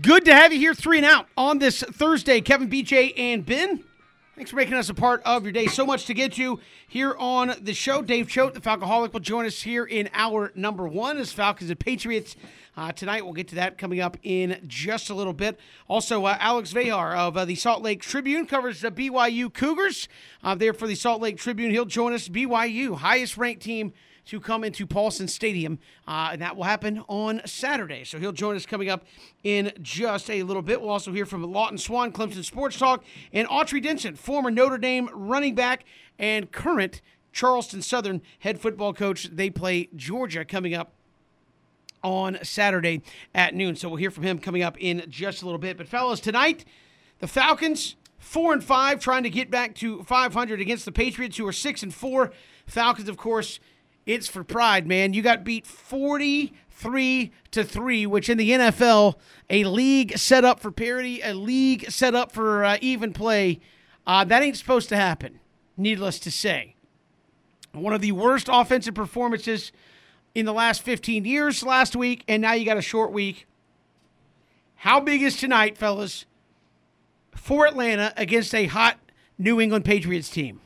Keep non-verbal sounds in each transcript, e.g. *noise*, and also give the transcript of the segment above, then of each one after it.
Good to have you here, three and out on this Thursday. Kevin, BJ, and Ben. Thanks for making us a part of your day. So much to get you here on the show. Dave Choate, the Falcoholic, will join us here in hour number one as Falcons and Patriots uh, tonight. We'll get to that coming up in just a little bit. Also, uh, Alex Vejar of uh, the Salt Lake Tribune covers the BYU Cougars. Uh, there for the Salt Lake Tribune. He'll join us. BYU, highest ranked team to come into Paulson Stadium, uh, and that will happen on Saturday. So he'll join us coming up in just a little bit. We'll also hear from Lawton Swan, Clemson Sports Talk, and Autry Denson, former Notre Dame running back and current Charleston Southern head football coach. They play Georgia coming up on Saturday at noon. So we'll hear from him coming up in just a little bit. But fellas, tonight the Falcons four and five, trying to get back to 500 against the Patriots, who are six and four. Falcons, of course, it's for pride, man. You got beat 43 to 3, which in the NFL, a league set up for parity, a league set up for uh, even play, uh, that ain't supposed to happen, needless to say. One of the worst offensive performances in the last 15 years last week, and now you got a short week. How big is tonight, fellas, for Atlanta against a hot New England Patriots team?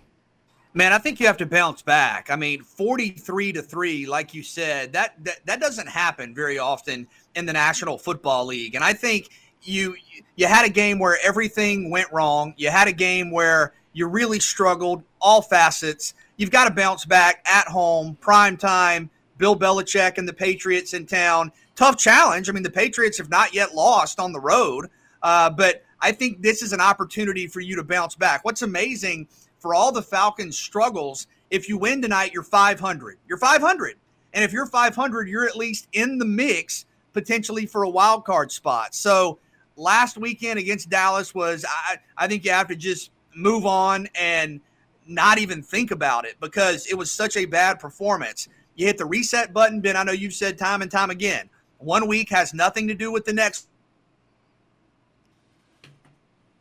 Man, I think you have to bounce back. I mean, 43 to 3, like you said, that, that that doesn't happen very often in the National Football League. And I think you you had a game where everything went wrong. You had a game where you really struggled, all facets. You've got to bounce back at home, prime time, Bill Belichick and the Patriots in town. Tough challenge. I mean, the Patriots have not yet lost on the road, uh, but I think this is an opportunity for you to bounce back. What's amazing – for all the Falcons' struggles, if you win tonight, you're 500. You're 500. And if you're 500, you're at least in the mix potentially for a wild card spot. So last weekend against Dallas was, I, I think you have to just move on and not even think about it because it was such a bad performance. You hit the reset button, Ben. I know you've said time and time again. One week has nothing to do with the next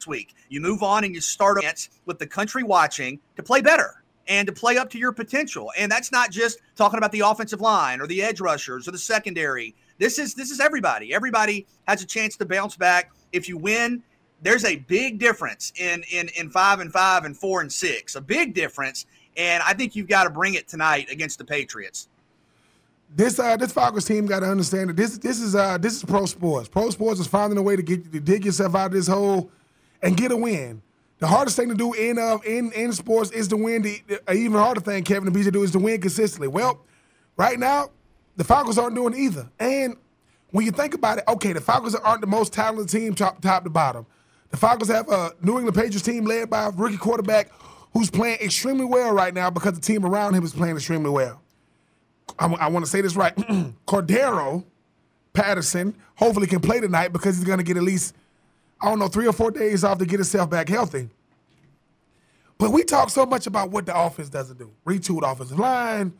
week. You move on and you start with the country watching to play better and to play up to your potential. And that's not just talking about the offensive line or the edge rushers or the secondary. This is this is everybody. Everybody has a chance to bounce back. If you win, there's a big difference in in in 5 and 5 and 4 and 6. A big difference and I think you've got to bring it tonight against the Patriots. This uh, this Falcons team got to understand that this this is uh, this is pro sports. Pro sports is finding a way to get to dig yourself out of this hole and get a win. The hardest thing to do in uh, in in sports is to win. The, the even harder thing, Kevin and BJ, do is to win consistently. Well, right now, the Falcons aren't doing either. And when you think about it, okay, the Falcons aren't the most talented team top, top to bottom. The Falcons have a New England Patriots team led by a rookie quarterback who's playing extremely well right now because the team around him is playing extremely well. I, I want to say this right. *clears throat* Cordarrelle Patterson hopefully can play tonight because he's going to get at least I don't know, three or four days off to get himself back healthy. But we talk so much about what the offense doesn't do. Retooled offensive line,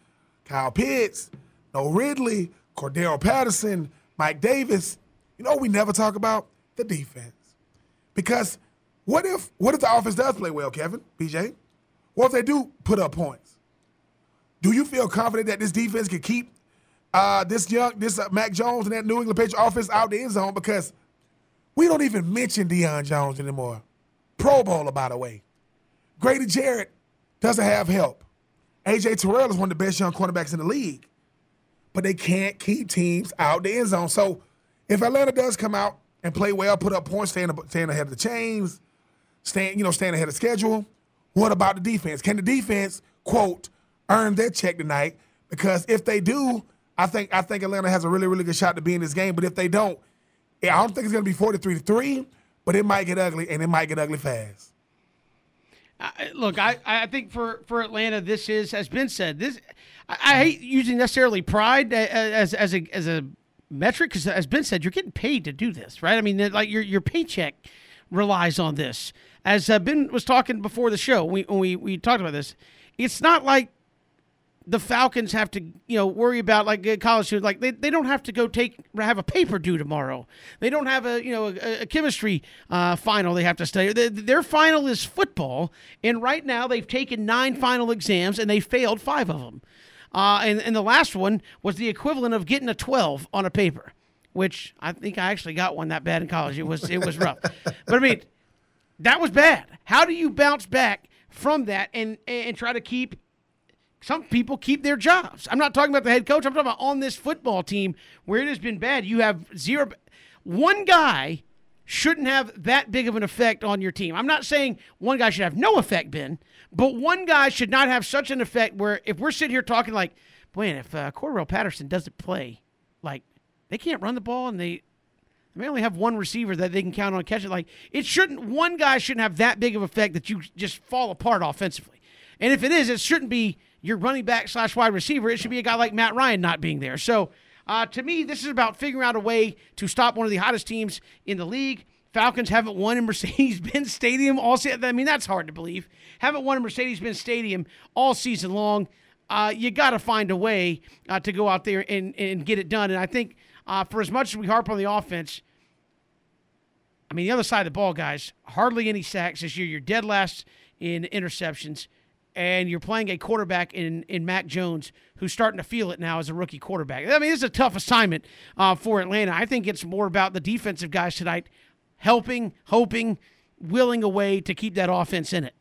Kyle Pitts, No Ridley, Cordarrelle Patterson, Mike Davis. You know we never talk about? The defense. Because what if what if the offense does play well, Kevin, BJ? What if they do put up points? Do you feel confident that this defense can keep uh, this young, this uh, Mac Jones and that New England Patriot offense out the end zone? Because we don't even mention Deion Jones anymore. Pro Bowler, by the way. Grady Jarrett doesn't have help. AJ Terrell is one of the best young cornerbacks in the league. But they can't keep teams out the end zone. So if Atlanta does come out and play well, put up points, stand, stand ahead of the chains, stand, you know, stand ahead of schedule, what about the defense? Can the defense, quote, earn their check tonight? Because if they do, I think I think Atlanta has a really, really good shot to be in this game. But if they don't, I don't think it's going to be 43 to 3, but it might get ugly, and it might get ugly fast. Look, I, I think for, for Atlanta, this is, has been said, this I, I hate using necessarily pride as, as, a, as a metric because, as Ben said, you're getting paid to do this, right? I mean, like your, your paycheck relies on this. As uh, Ben was talking before the show, we, we, we talked about this, it's not like the Falcons have to, you know, worry about like college students. Like they, they don't have to go take have a paper due tomorrow. They don't have a you know a, a chemistry uh, final they have to study. Their, their final is football, and right now they've taken nine final exams and they failed five of them. Uh, and and the last one was the equivalent of getting a twelve on a paper. which I think I actually got one that bad in college. It was it was rough, *laughs* but I mean, that was bad. How do you bounce back from that and and try to keep? Some people keep their jobs. I'm not talking about the head coach. I'm talking about on this football team where it has been bad. You have zero. One guy shouldn't have that big of an effect on your team. I'm not saying one guy should have no effect, Ben, but one guy should not have such an effect where if we're sitting here talking like, man, if uh, Cordarrelle Patterson doesn't play, like they can't run the ball and they they only have one receiver that they can count on catching. Like it shouldn't one guy shouldn't have that big of effect that you just fall apart offensively. And if it is, it shouldn't be your running back slash wide receiver. It should be a guy like Matt Ryan not being there. So uh, to me, this is about figuring out a way to stop one of the hottest teams in the league. Falcons haven't won in Mercedes-Benz *laughs* Stadium all season. I mean, that's hard to believe. Haven't won in Mercedes-Benz Stadium all season long. Uh, you got to find a way uh, to go out there and, and get it done. And I think uh, for as much as we harp on the offense, I mean, the other side of the ball, guys, hardly any sacks this year. You're dead last in interceptions and you're playing a quarterback in in Mac Jones who's starting to feel it now as a rookie quarterback. I mean, this is a tough assignment uh, for Atlanta. I think it's more about the defensive guys tonight helping, hoping, willing a way to keep that offense in it.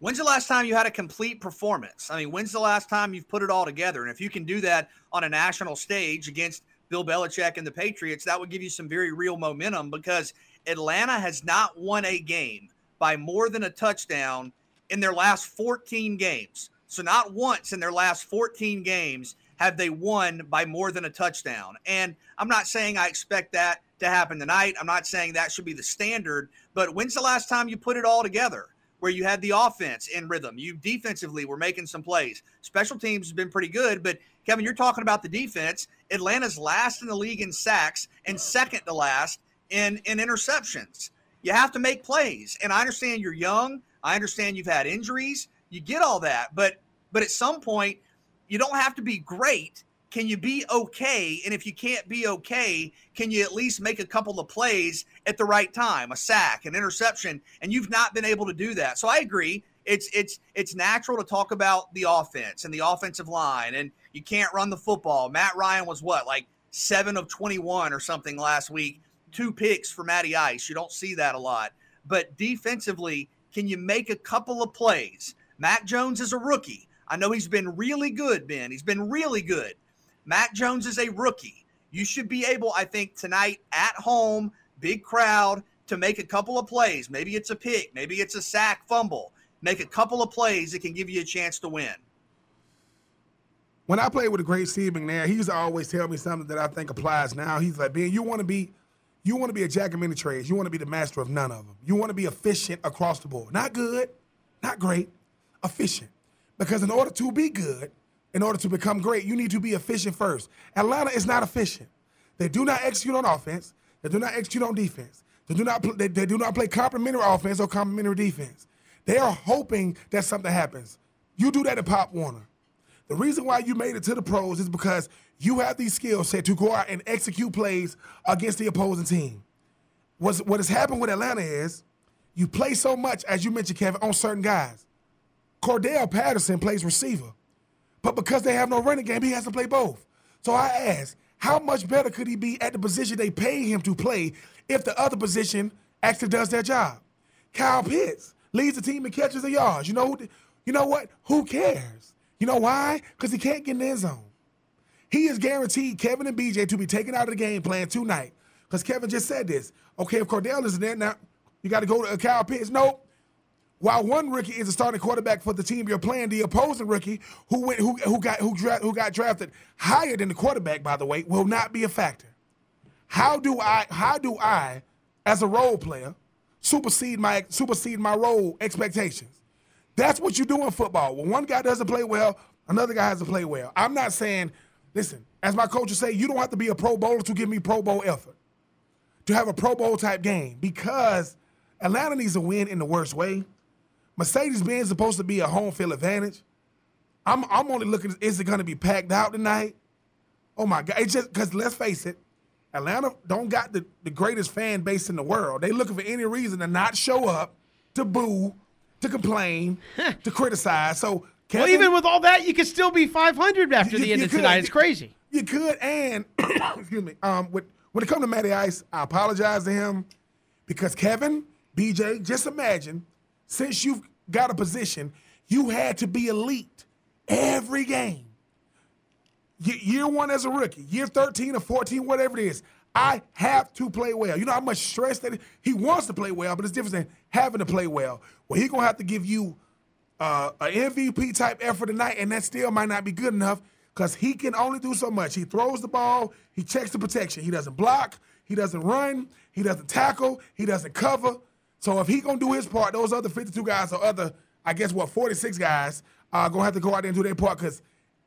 When's the last time you had a complete performance? I mean, when's the last time you've put it all together? And if you can do that on a national stage against Bill Belichick and the Patriots, that would give you some very real momentum because Atlanta has not won a game by more than a touchdown in their last 14 games. So, not once in their last 14 games have they won by more than a touchdown. And I'm not saying I expect that to happen tonight. I'm not saying that should be the standard, but when's the last time you put it all together? Where you had the offense in rhythm, you defensively were making some plays. Special teams has been pretty good, but Kevin, you're talking about the defense. Atlanta's last in the league in sacks and second to last in in interceptions. You have to make plays, and I understand you're young. I understand you've had injuries. You get all that, but but at some point, you don't have to be great. Can you be okay? And if you can't be okay, can you at least make a couple of plays at the right time, a sack, an interception? And you've not been able to do that. So I agree. It's it's it's natural to talk about the offense and the offensive line, and you can't run the football. Matt Ryan was what like seven of twenty-one or something last week, two picks for Matty Ice. You don't see that a lot. But defensively, can you make a couple of plays? Mac Jones is a rookie. I know he's been really good, Ben. He's been really good. Mac Jones is a rookie. You should be able, I think, tonight at home, big crowd, to make a couple of plays. Maybe it's a pick, maybe it's a sack fumble. Make a couple of plays that can give you a chance to win. When I played with a great Steve McNair, he used to always tell me something that I think applies now. He's like, Ben, you want to be you want to be a jack of many trades. You want to be the master of none of them. You want to be efficient across the board. Not good, not great, efficient. Because in order to be good, in order to become great, you need to be efficient first. Atlanta is not efficient. They do not execute on offense. They do not execute on defense. They do not. They, they do not play complementary offense or complementary defense. They are hoping that something happens. You do that at Pop Warner. The reason why you made it to the pros is because you have these skills set to go out and execute plays against the opposing team. What's, what has happened with Atlanta is you play so much, as you mentioned, Kevin, on certain guys. Cordell Patterson plays receiver, but because they have no running game, he has to play both. So I ask, how much better could he be at the position they pay him to play if the other position actually does their job? Kyle Pitts leads the team in catches and yards. You know, you know what? Who cares? You know why? Because he can't get in the end zone. He is guaranteed Kevin and BJ to be taken out of the game plan tonight. Because Kevin just said this. Okay, if Cordell is there now, you got to go to a Kyle Pitts. Nope. While one rookie is a starting quarterback for the team you're playing, the opposing rookie who went who, who got who, dra- who got drafted higher than the quarterback, by the way, will not be a factor. How do I how do I, as a role player, supersede my supersede my role expectations? That's what you do in football. When one guy doesn't play well, another guy has to play well. I'm not saying Listen, as my coach would say, you don't have to be a Pro Bowler to give me Pro Bowl effort, to have a Pro Bowl type game, because Atlanta needs a win in the worst way. Mercedes Benz is supposed to be a home field advantage. I'm, I'm only looking, is it going to be packed out tonight? Oh my God. It's just because let's face it, Atlanta don't got the, the greatest fan base in the world. They looking for any reason to not show up, to boo, to complain, to criticize. So Kevin, well, even with all that, you could still be 500 after you, the end of tonight. It's crazy. You could, and *coughs* excuse me. Um, when when it comes to Matty Ice, I apologize to him because Kevin, BJ, just imagine since you've got a position, you had to be elite every game. Year one as a rookie, year 13 or 14, whatever it is, I have to play well. You know how much stress that he wants to play well, but it's different than having to play well. Well, he's gonna have to give you uh, an MVP type effort tonight, and that still might not be good enough because he can only do so much. He throws the ball, he checks the protection. He doesn't block, he doesn't run, he doesn't tackle, he doesn't cover. So if he gonna do his part, those other 52 guys or other, I guess what 46 guys are gonna have to go out there and do their part. Because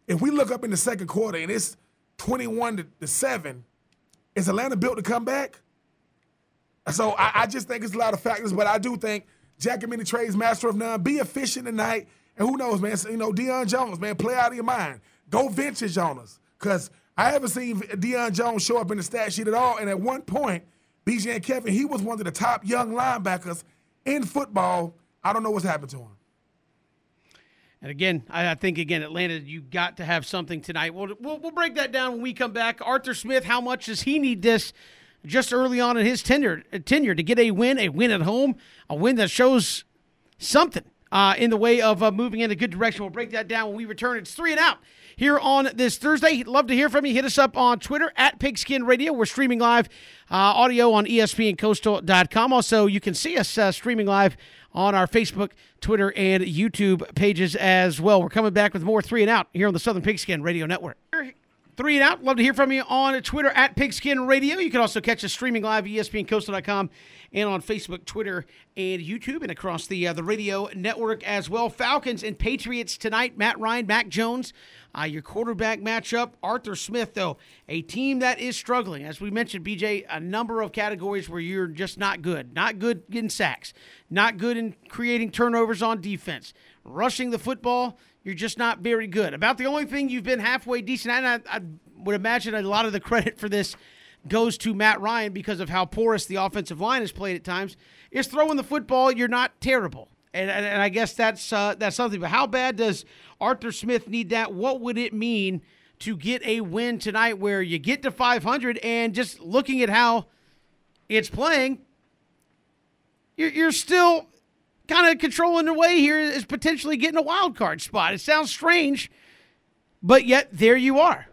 if we look up in the second quarter and it's 21 to, to seven, is Atlanta built to come back? So I, I, just think it's a lot of factors, but I do think Jack and many trades, master of none. Be efficient tonight, and who knows, man? you know, Deion Jones, man, play out of your mind. Go vintage on us, because I haven't seen Deion Jones show up in the stat sheet at all. And at one point, BJ and Kevin, he was one of the top young linebackers in football. I don't know what's happened to him. And again, I think again, Atlanta, you got to have something tonight. We'll, we'll, we'll break that down when we come back. Arthur Smith, how much does he need this just early on in his tenure tenure to get a win, a win at home, a win that shows something uh, in the way of uh, moving in a good direction. We'll break that down when we return. It's three and out here on this Thursday. Love to hear from you. Hit us up on Twitter at Pigskin Radio. We're streaming live uh, audio on ESPNCoastal.com. Also, you can see us uh, streaming live on our Facebook, Twitter, and YouTube pages as well. We're coming back with more three and out here on the Southern Pigskin Radio Network. Three and out. Love to hear from you on Twitter at Pigskin Radio. You can also catch us streaming live at ESPNCoastal.com and on Facebook, Twitter, and YouTube, and across the uh, the radio network as well. Falcons and Patriots tonight. Matt Ryan, Mac Jones uh, your quarterback matchup, Arthur Smith, though, a team that is struggling. As we mentioned, BJ, a number of categories where you're just not good. Not good getting sacks, not good in creating turnovers on defense. Rushing the football, you're just not very good. About the only thing you've been halfway decent at, I, I would imagine a lot of the credit for this goes to Matt Ryan because of how porous the offensive line has played at times, is throwing the football, you're not terrible. And, and, and I guess that's uh, that's something. But how bad does Arthur Smith need that? What would it mean to get a win tonight where you get to 500 and just looking at how it's playing, you're still kind of controlling the way here is potentially getting a wild card spot. It sounds strange, but yet there you are.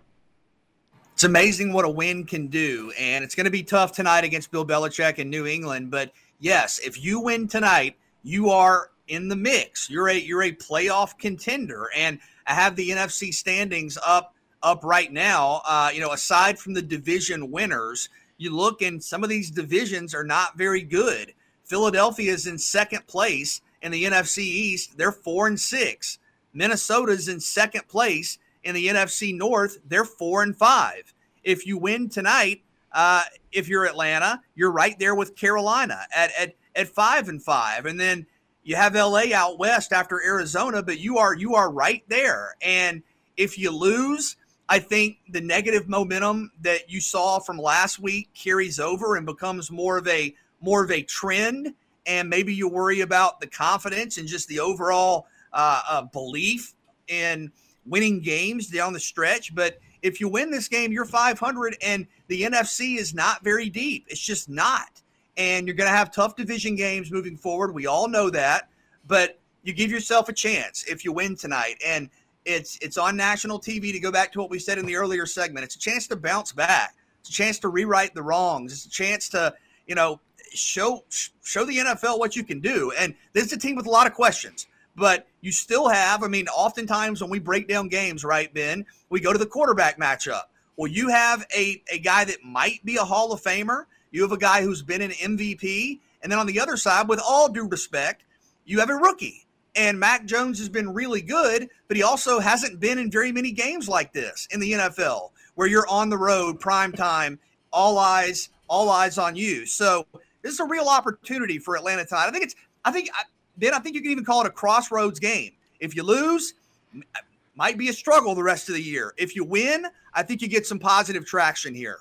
It's amazing what a win can do, and it's going to be tough tonight against Bill Belichick in New England. But yes, if you win tonight – you are in the mix. You're a you're a playoff contender, and I have the NFC standings up up right now. Uh, you know, aside from the division winners, you look and some of these divisions are not very good. Philadelphia is in second place in the NFC East. They're four and six. Minnesota's in second place in the NFC North. They're four and five. If you win tonight, uh, if you're Atlanta, you're right there with Carolina at, at at five and five, and then you have LA out west after Arizona, but you are you are right there. And if you lose, I think the negative momentum that you saw from last week carries over and becomes more of a more of a trend. And maybe you worry about the confidence and just the overall uh, uh, belief in winning games down the stretch. But if you win this game, you're 500, and the NFC is not very deep. It's just not and you're going to have tough division games moving forward. We all know that, but you give yourself a chance if you win tonight. And it's it's on national TV to go back to what we said in the earlier segment. It's a chance to bounce back. It's a chance to rewrite the wrongs. It's a chance to, you know, show show the NFL what you can do. And this is a team with a lot of questions, but you still have, I mean, oftentimes when we break down games, right, Ben, we go to the quarterback matchup. Well, you have a, a guy that might be a Hall of Famer you have a guy who's been an MVP. And then on the other side, with all due respect, you have a rookie. And Mac Jones has been really good, but he also hasn't been in very many games like this in the NFL where you're on the road, prime time, all eyes, all eyes on you. So this is a real opportunity for Atlanta tonight. I think it's, I think, then I think you can even call it a crossroads game. If you lose, uh, might be a struggle the rest of the year. If you win, I think you get some positive traction here.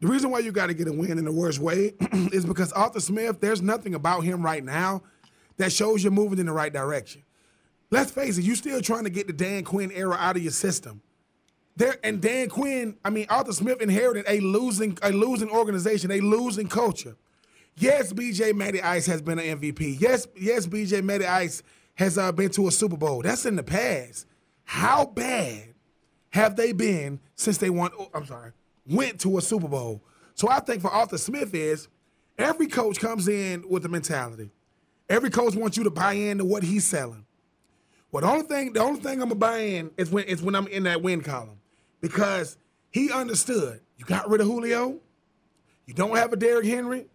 The reason why you got to get a win in the worst way *clears throat* is because Arthur Smith, there's nothing about him right now that shows you're moving in the right direction. Let's face it, you're still trying to get the Dan Quinn era out of your system. There and Dan Quinn, I mean Arthur Smith inherited a losing a losing organization, a losing culture. Yes, BJ Matty Ice has been an MVP. Yes, yes, BJ Matty Ice has uh, been to a Super Bowl. That's in the past. How bad have they been since they won? Oh, I'm sorry, went to a Super Bowl. So I think for Arthur Smith is every coach comes in with a mentality. Every coach wants you to buy into what he's selling. Well, the only thing, the only thing I'm gonna buy in is when is when I'm in that win column, because he understood. You got rid of Julio. You don't have a Derrick Henry.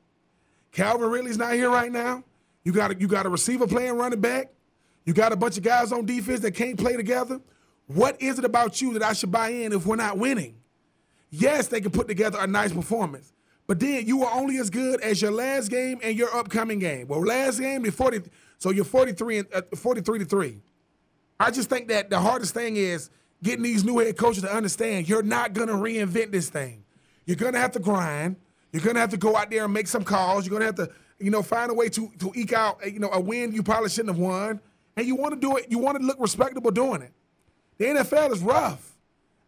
Calvin Ridley's not here right now. You got a, you got a receiver playing running back. You got a bunch of guys on defense that can't play together. What is it about you that I should buy in if we're not winning? Yes, they can put together a nice performance, but then you are only as good as your last game and your upcoming game. Well, last game you're 40, so you're 43 and uh, 43 to three. I just think that the hardest thing is getting these new head coaches to understand you're not going to reinvent this thing. You're going to have to grind. You're going to have to go out there and make some calls. You're going to have to, you know, find a way to to eke out, you know, a win you probably shouldn't have won. And you want to do it. You want to look respectable doing it. The NFL is rough.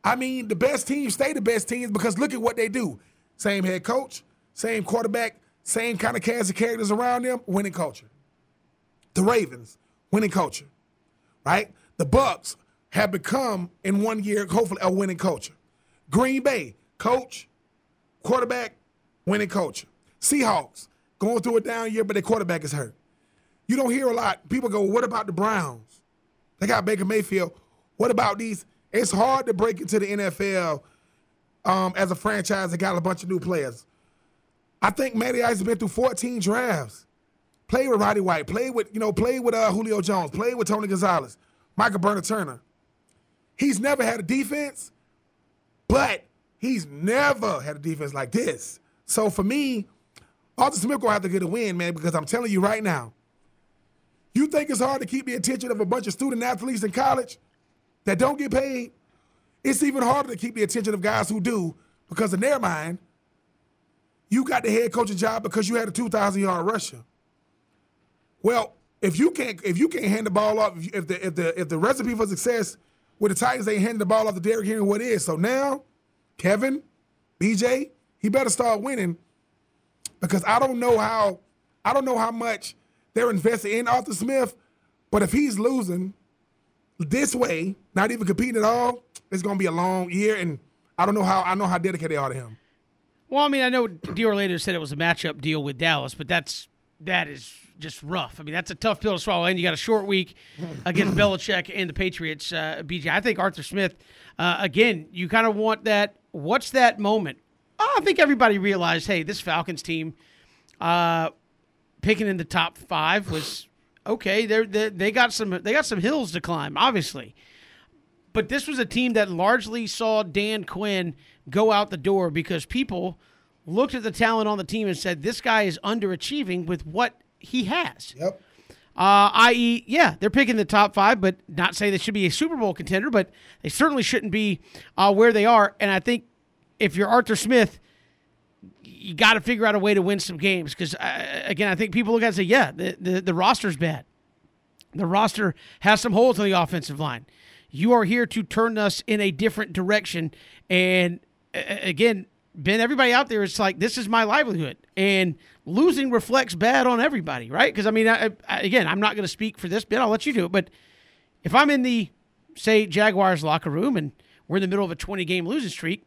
I mean, the best teams stay the best teams because look at what they do. Same head coach, same quarterback, same kind of cast of characters around them, winning culture. The Ravens, winning culture right? The Bucks have become in one year, hopefully, a winning culture. Green Bay, coach, quarterback, winning culture. Seahawks going through a down year, but their quarterback is hurt. You don't hear a lot. People go, "What about the Browns? They got Baker Mayfield. What about these?" It's hard to break into the NFL um, as a franchise that got a bunch of new players. I think Matty Ice has been through 14 drafts. Played with Roddy White. Played with, you know, played with uh, Julio Jones. Played with Tony Gonzalez. Michael Burner Turner. He's never had a defense, but he's never had a defense like this. So for me, Arthur Smith gonna have to get a win, man, because I'm telling you right now, you think it's hard to keep the attention of a bunch of student athletes in college that don't get paid? It's even harder to keep the attention of guys who do, because in their mind, you got the head coaching job because you had a 2,000 yard rusher. Well, if you can't if you can't hand the ball off, if the if the if the recipe for success with the Titans they hand the ball off to Derrick Henry, what is so now, Kevin, BJ, he better start winning because I don't know how I don't know how much they're invested in Arthur Smith, but if he's losing this way, not even competing at all, it's to be a long year, and I don't know how I know how dedicated they are to him. Well, I mean, I know Dior later said it was a matchup deal with Dallas, but that's that is just rough. I mean, that's a tough pill to swallow. And you got a short week against *clears throat* Belichick and the Patriots. Uh, BJ, I think Arthur Smith. Uh, again, you kind of want that. What's that moment? Oh, I think everybody realized, hey, this Falcons team, uh, picking in the top five was okay. They're, they they got some they got some hills to climb, obviously. But this was a team that largely saw Dan Quinn go out the door because people looked at the talent on the team and said, "This guy is underachieving with what he has. Yep. Uh, i.e., yeah, they're picking the top five, but not say they should be a Super Bowl contender, but they certainly shouldn't be uh, where they are. And I think if you're Arthur Smith, you got to figure out a way to win some games because, uh, again, I think people look at it and say, yeah, the, the, the roster's bad. The roster has some holes on the offensive line. You are here to turn us in a different direction. And again, Ben, everybody out there is like, this is my livelihood. And losing reflects bad on everybody, right? Because, I mean, I, I, again, I'm not going to speak for this, Ben. I'll let you do it. But if I'm in the, say, Jaguars locker room and we're in the middle of a 20 game losing streak,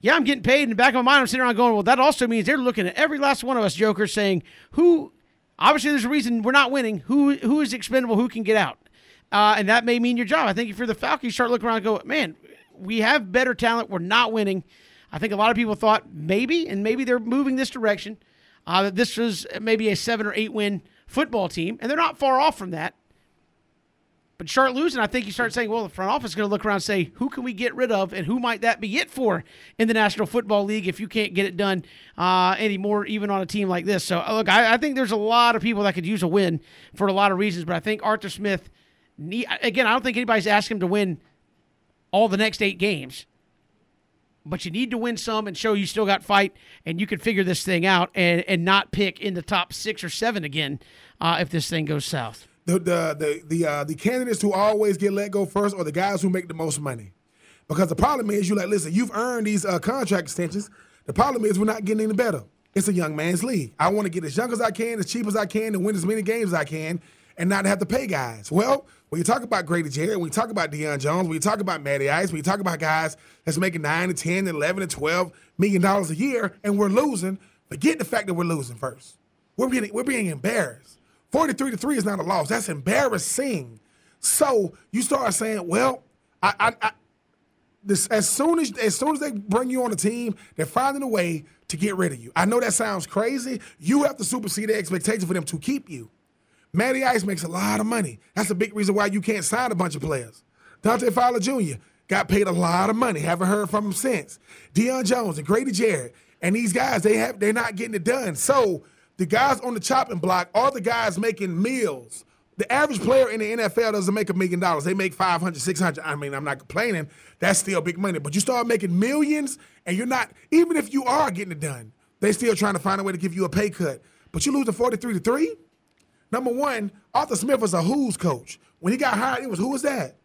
yeah, I'm getting paid. In the back of my mind, I'm sitting around going, well, that also means they're looking at every last one of us jokers saying, who, obviously, there's a reason we're not winning. Who, who is expendable? Who can get out? Uh, and that may mean your job. I think if you're the Falcons, you start looking around and go, man, we have better talent. We're not winning. I think a lot of people thought maybe, and maybe they're moving this direction, uh, that this was maybe a seven or eight win football team, and they're not far off from that. But start losing, I think you start saying, well, the front office is going to look around and say, who can we get rid of, and who might that be it for in the National Football League if you can't get it done uh, anymore, even on a team like this. So, look, I, I, think there's a lot of people that could use a win for a lot of reasons, but I think Arthur Smith, again, I don't think anybody's asking him to win all the next eight games but you need to win some and show you still got fight and you can figure this thing out and, and not pick in the top six or seven again uh, if this thing goes south. The the the the, uh, the candidates who always get let go first are the guys who make the most money. Because the problem is, you like, listen, you've earned these uh, contract extensions. The problem is, we're not getting any better. It's a young man's league. I want to get as young as I can, as cheap as I can, and win as many games as I can, and not have to pay guys. Well, when you talk about Grady Jarrett, when you talk about Deion Jones, when you talk about Matty Ice, when you talk about guys that's making 9 to 10 and 11 to 12 million dollars a year, and we're losing, forget the fact that we're losing first. We're being, we're being embarrassed. 43 to 3 is not a loss. That's embarrassing. So you start saying, well, I, I, I this, as soon as as soon as they bring you on the team, they're finding a way to get rid of you. I know that sounds crazy. You have to supersede the expectation for them to keep you. Matty Ice makes a lot of money. That's a big reason why you can't sign a bunch of players. Dante Fowler Jr. got paid a lot of money. Haven't heard from him since. Deion Jones and Grady Jarrett and these guys, they have they're not getting it done. So the guys on the chopping block are the guys making meals the average player in the NFL doesn't make a million dollars. They make 500, 600. I mean, I'm not complaining. That's still big money. But you start making millions and you're not, even if you are getting it done, they still trying to find a way to give you a pay cut. But you lose a 43 to 3. Number one, Arthur Smith was a who's coach. When he got hired, it was who was that?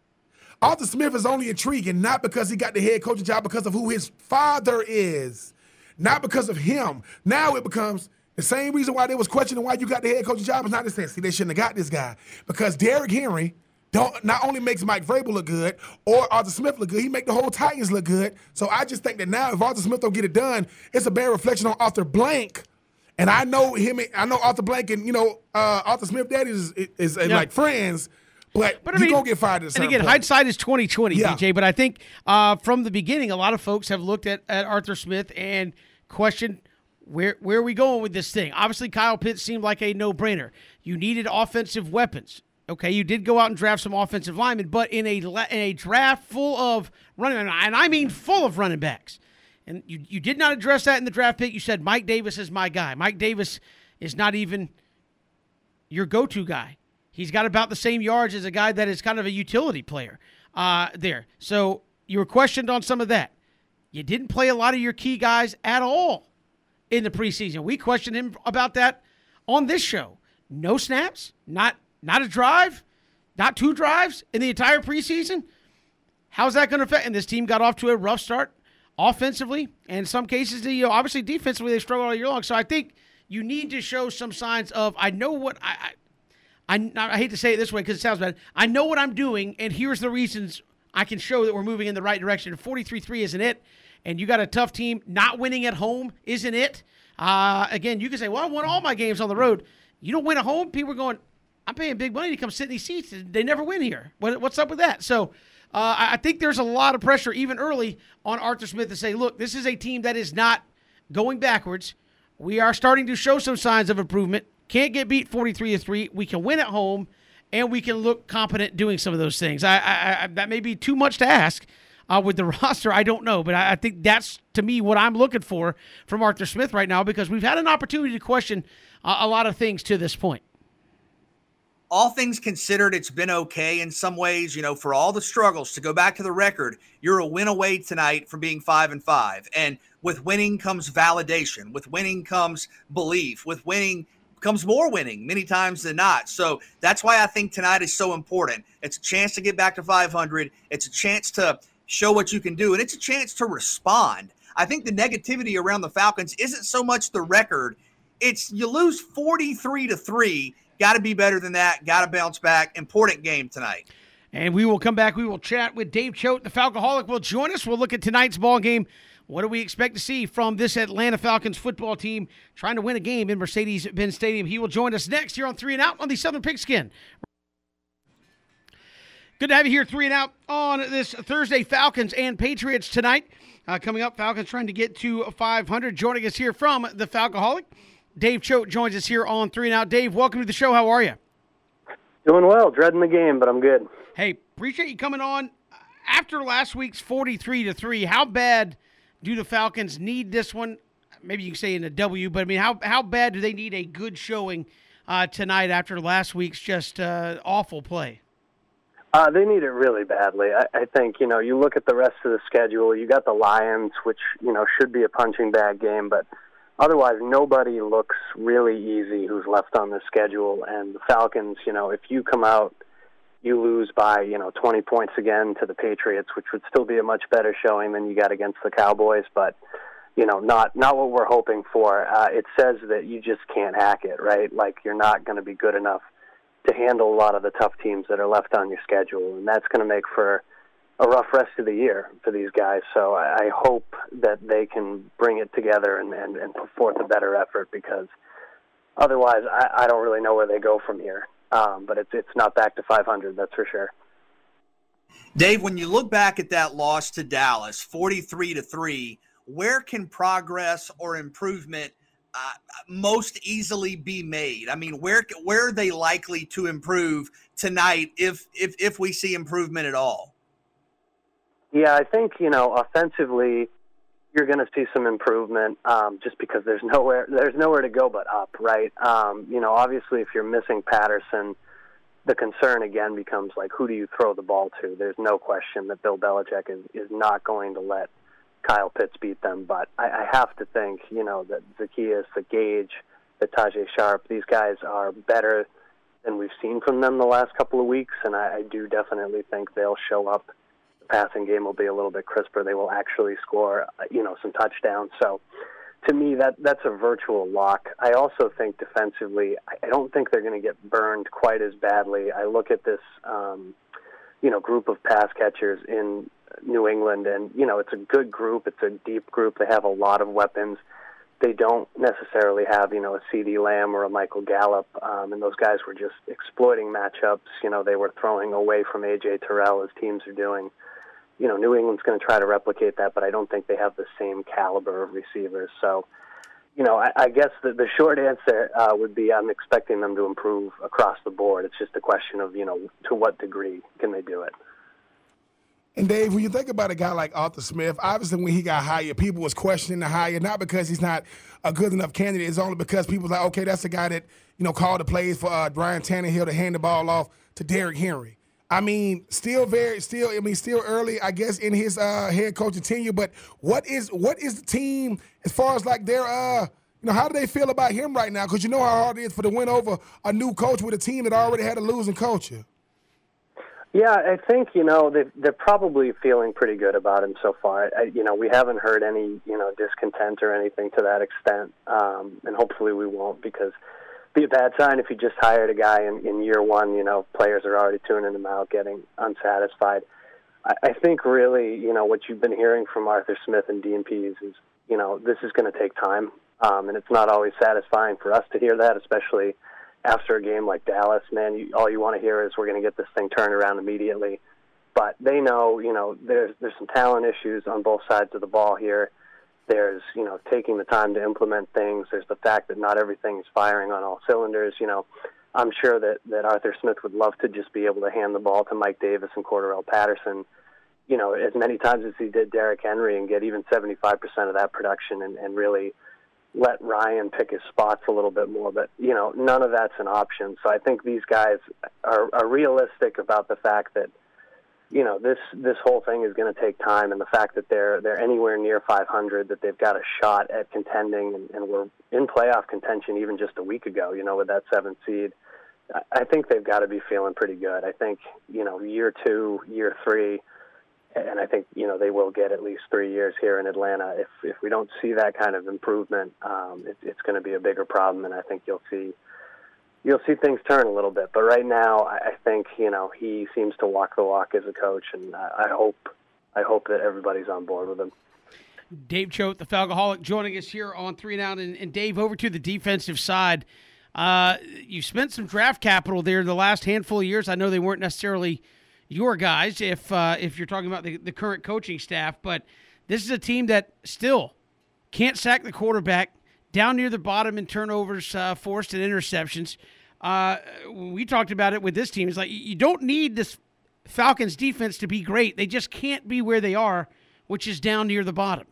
Arthur Smith is only intriguing not because he got the head coaching job, because of who his father is, not because of him. Now it becomes the same reason why they was questioning why you got the head coaching job is not the same. See, they shouldn't have got this guy because Derrick Henry don't not only makes Mike Vrabel look good or Arthur Smith look good, he make the whole Titans look good. So I just think that now if Arthur Smith don't get it done, it's a bad reflection on Arthur Blank. And I know him. I know Arthur Blank and you know uh, Arthur Smith. That is is, is yeah. like friends. But, but I mean, you gonna get fired. and again, point. hindsight is twenty twenty, yeah. DJ. But I think uh, from the beginning, a lot of folks have looked at, at Arthur Smith and questioned where where are we going with this thing? Obviously, Kyle Pitts seemed like a no brainer. You needed offensive weapons. Okay, you did go out and draft some offensive linemen, but in a in a draft full of running, and I mean full of running backs, and you you did not address that in the draft pick. You said Mike Davis is my guy. Mike Davis is not even your go-to guy. He's got about the same yards as a guy that is kind of a utility player uh, there. So you were questioned on some of that. You didn't play a lot of your key guys at all in the preseason. We questioned him about that on this show. No snaps, not not a drive, not two drives in the entire preseason. How's that going to affect? And this team got off to a rough start offensively, and in some cases, you know, obviously defensively they struggled all year long. So I think you need to show some signs of I know what I I, I, I hate to say it this way because it sounds bad. I know what I'm doing, and here's the reasons I can show that we're moving in the right direction. 43-3 isn't it and you got a tough team, not winning at home isn't it? Uh, again, you can say, well, I won all my games on the road. You don't win at home, people are going, I'm paying big money to come sit in these seats. They never win here. What, what's up with that? So uh, I think there's a lot of pressure, even early, on Arthur Smith to say, look, this is a team that is not going backwards. We are starting to show some signs of improvement. Can't get beat 43 to 3. We can win at home, and we can look competent doing some of those things. I, I, I that may be too much to ask uh, with the *laughs* roster, I don't know, but I, I, think that's to me what I'm looking for from Arthur Smith right now because we've had an opportunity to question uh, a lot of things to this point. All things considered, it's been okay in some ways. You know, for all the struggles to go back to the record, you're a win away tonight from being five and five. And with winning comes validation. With winning comes belief. With winning comes more winning many times than not. So that's why I think tonight is so important. It's a chance to get back to 500. It's a chance to show what you can do, and it's a chance to respond. I think the negativity around the Falcons isn't so much the record; it's you lose forty-three to three. Got to be better than that. Got to bounce back. Important game tonight. And we will come back. We will chat with Dave Choate. The Falcoholic will join us. We'll look at tonight's ball game. What do we expect to see from this Atlanta Falcons football team trying to win a game in Mercedes-Benz Stadium? He will join us next here on Three and Out on the Southern Pigskin. Good to have you here, three and out on this Thursday. Falcons and Patriots tonight. Uh, coming up, Falcons trying to get to 500. Joining us here from the Falcoholic, Dave Choate joins us here on three and out. Dave, welcome to the show. How are you? Doing well. Dreading the game, but I'm good. Hey, appreciate you coming on. After last week's 43 to three, how bad do the Falcons need this one? Maybe you can say in a W, but I mean, how how bad do they need a good showing uh, tonight after last week's just uh, awful play? Uh, they need it really badly. I, I think you know you look at the rest of the schedule. You got the Lions, which you know should be a punching bag game, but otherwise nobody looks really easy who's left on the schedule. And the Falcons, you know, if you come out you lose by you know 20 points again to the Patriots, which would still be a much better showing than you got against the Cowboys, but you know not not what we're hoping for. Uh, it says that you just can't hack it, right? Like you're not going to be good enough to handle a lot of the tough teams that are left on your schedule, and that's going to make for a rough rest of the year for these guys. So I, I hope that they can bring it together and, and, and put forth a better effort because otherwise I, I don't really know where they go from here. Um, but it's it's not back to 500, that's for sure. Dave, when you look back at that loss to Dallas, 43 to three, where can progress or improvement uh, most easily be made? I mean, where where are they likely to improve tonight if if if we see improvement at all? Yeah, I think you know offensively, you're going to see some improvement um, just because there's nowhere there's nowhere to go but up, right? Um, you know, obviously, if you're missing Patterson, the concern again becomes like who do you throw the ball to? There's no question that Bill Belichick is is not going to let Kyle Pitts beat them, but I, I have to think you know that Zaccheaus, the Gage, the Tajae Sharpe, these guys are better than we've seen from them the last couple of weeks, and I, I do definitely think they'll show up passing game will be a little bit crisper. They will actually score, uh, you know, some touchdowns. So, to me, that that's a virtual lock. I also think defensively, I don't think they're going to get burned quite as badly. I look at this, um, you know, group of pass catchers in New England, and you know, it's a good group. It's a deep group. They have a lot of weapons. They don't necessarily have, you know, a CeeDee Lamb or a Michael Gallup, um, and those guys were just exploiting matchups. You know, they were throwing away from AJ Terrell as teams are doing you know, New England's going to try to replicate that, but I don't think they have the same caliber of receivers. So, you know, I, I guess the, the short answer uh, would be I'm expecting them to improve across the board. It's just a question of, you know, to what degree can they do it. And Dave, when you think about a guy like Arthur Smith, obviously when he got hired, people was questioning the hire, not because he's not a good enough candidate, it's only because people like, okay, that's the guy that, you know, called the plays for uh, Ryan Tannehill to hand the ball off to Derrick Henry. I mean, still very, still, I mean, still early, I guess, in his uh, head coaching tenure. But what is what is the team as far as like their, uh, you know, how do they feel about him right now? Because you know how hard it is for to win over a new coach with a team that already had a losing culture. Yeah, I think you know they they're probably feeling pretty good about him so far. I, you know, we haven't heard any you know discontent or anything to that extent, um, and hopefully we won't because be a bad sign if you just hired a guy in, in year one. You know, players are already tuning him out, getting unsatisfied. I, I think really, you know, what you've been hearing from Arthur Smith and Dean Pees is, you know, this is going to take time, um, and it's not always satisfying for us to hear that, especially after a game like Dallas. Man, you, all you want to hear is we're going to get this thing turned around immediately. But they know, you know, there's there's some talent issues on both sides of the ball here there's, you know, taking the time to implement things. There's the fact that not everything is firing on all cylinders. You know, I'm sure that, that Arthur Smith would love to just be able to hand the ball to Mike Davis and Cordarrelle Patterson, you know, as many times as he did Derrick Henry and get even 75% of that production and, and really let Ryan pick his spots a little bit more. But, you know, none of that's an option. So I think these guys are, are realistic about the fact that – you know this this whole thing is going to take time, and the fact that they're they're anywhere near 500, that they've got a shot at contending, and, and we're in playoff contention even just a week ago. You know, with that seventh seed, I think they've got to be feeling pretty good. I think you know year two, year three, and I think you know they will get at least three years here in Atlanta. If if we don't see that kind of improvement, um, it, it's going to be a bigger problem, and I think you'll see you'll see things turn a little bit. But right now, I think you know he seems to walk the walk as a coach, and I hope I hope that everybody's on board with him. Dave Choate, the Falcoholic, joining us here on Three and Out, and, and Dave over to the defensive side. Uh, you spent some draft capital there the last handful of years. I know they weren't necessarily your guys, if uh, if you're talking about the, the current coaching staff, but this is a team that still can't sack the quarterback, down near the bottom in turnovers uh, forced and interceptions. Uh, we talked about it with this team. It's like you don't need this Falcons defense to be great. They just can't be where they are, which is down near the bottom.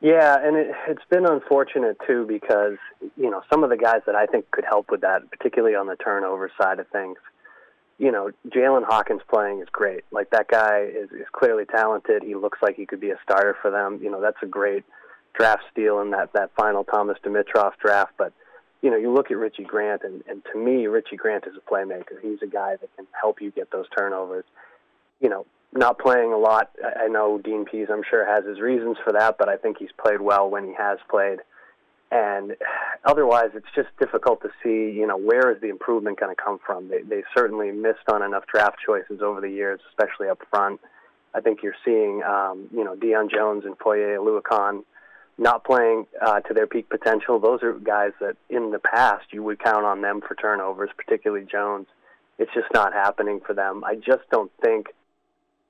Yeah, and it, it's been unfortunate too because you know some of the guys that I think could help with that, particularly on the turnover side of things. You know, Jaylinn Hawkins playing is great. Like that guy is, is clearly talented. He looks like he could be a starter for them. You know, that's a great draft steal in that that final Thomas Dimitroff draft. But you know, you look at Richie Grant, and, and to me, Richie Grant is a playmaker. He's a guy that can help you get those turnovers. You know, not playing a lot. I know Dean Pees, I'm sure, has his reasons for that, but I think he's played well when he has played. And otherwise, it's just difficult to see, you know, where is the improvement going to come from? They, they certainly missed on enough draft choices over the years, especially up front. I think you're seeing, um, you know, Deion Jones and Foye Oluokun not playing uh, to their peak potential. Those are guys that in the past you would count on them for turnovers, particularly Jones. It's just not happening for them. I just don't think,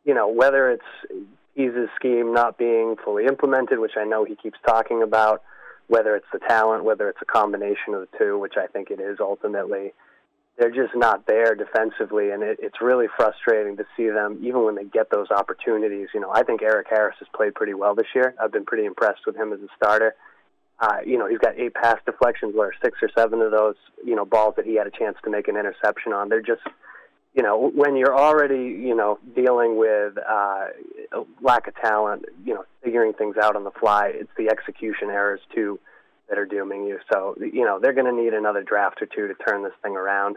you know, whether it's his scheme not being fully implemented, which I know he keeps talking about, whether it's the talent, whether it's a combination of the two, which I think it is ultimately they're just not there defensively, and it, it's really frustrating to see them, even when they get those opportunities. You know, I think Erik Harris has played pretty well this year. I've been pretty impressed with him as a starter. Uh, you know, he's got eight pass deflections, where six or seven of those, you know, balls that he had a chance to make an interception on. They're just, you know, when you're already, you know, dealing with uh, lack of talent, you know, figuring things out on the fly, it's the execution errors too that are dooming you. So, you know, they're going to need another draft or two to turn this thing around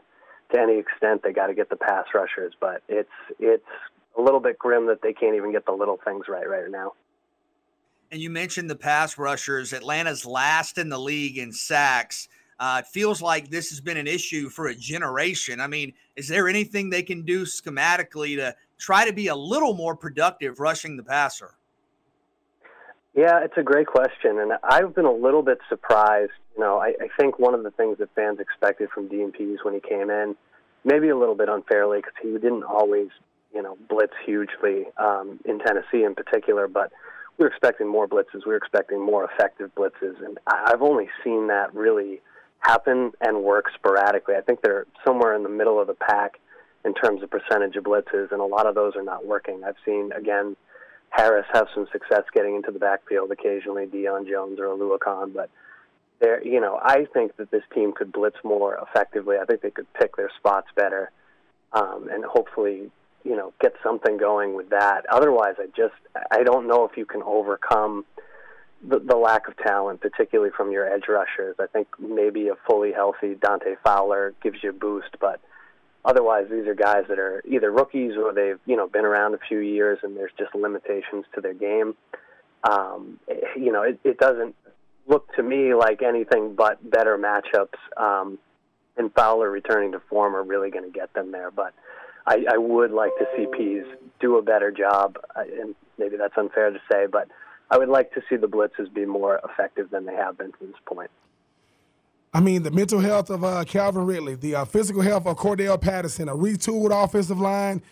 to any extent they got to get the pass rushers, but it's it's a little bit grim that they can't even get the little things right right now. And you mentioned the pass rushers. Atlanta's last in the league in sacks. Uh, it feels like this has been an issue for a generation. I mean, is there anything they can do schematically to try to be a little more productive rushing the passer? Yeah, it's a great question, and I've been a little bit surprised you know, I, I think one of the things that fans expected from Pees when he came in, maybe a little bit unfairly, because he didn't always, you know, blitz hugely um, in Tennessee in particular, but we were expecting more blitzes. We were expecting more effective blitzes, and I've only seen that really happen and work sporadically. I think they're somewhere in the middle of the pack in terms of percentage of blitzes, and a lot of those are not working. I've seen again Harris have some success getting into the backfield occasionally, Deion Jones or Oluokun, but there, you know, I think that this team could blitz more effectively. I think they could pick their spots better, um, and hopefully, you know, get something going with that. Otherwise, I just I don't know if you can overcome the, the lack of talent, particularly from your edge rushers. I think maybe a fully healthy Dante Fowler gives you a boost, but otherwise, these are guys that are either rookies or they've you know been around a few years, and there's just limitations to their game. Um, you know, it, it doesn't look to me like anything but better matchups. Um, and Fowler returning to form are really going to get them there. But I, I would like to see Pees do a better job, uh, and maybe that's unfair to say, but I would like to see the blitzes be more effective than they have been to this point. I mean, the mental health of uh, Calvin Ridley, the uh, physical health of Cordarrelle Patterson, a retooled offensive line.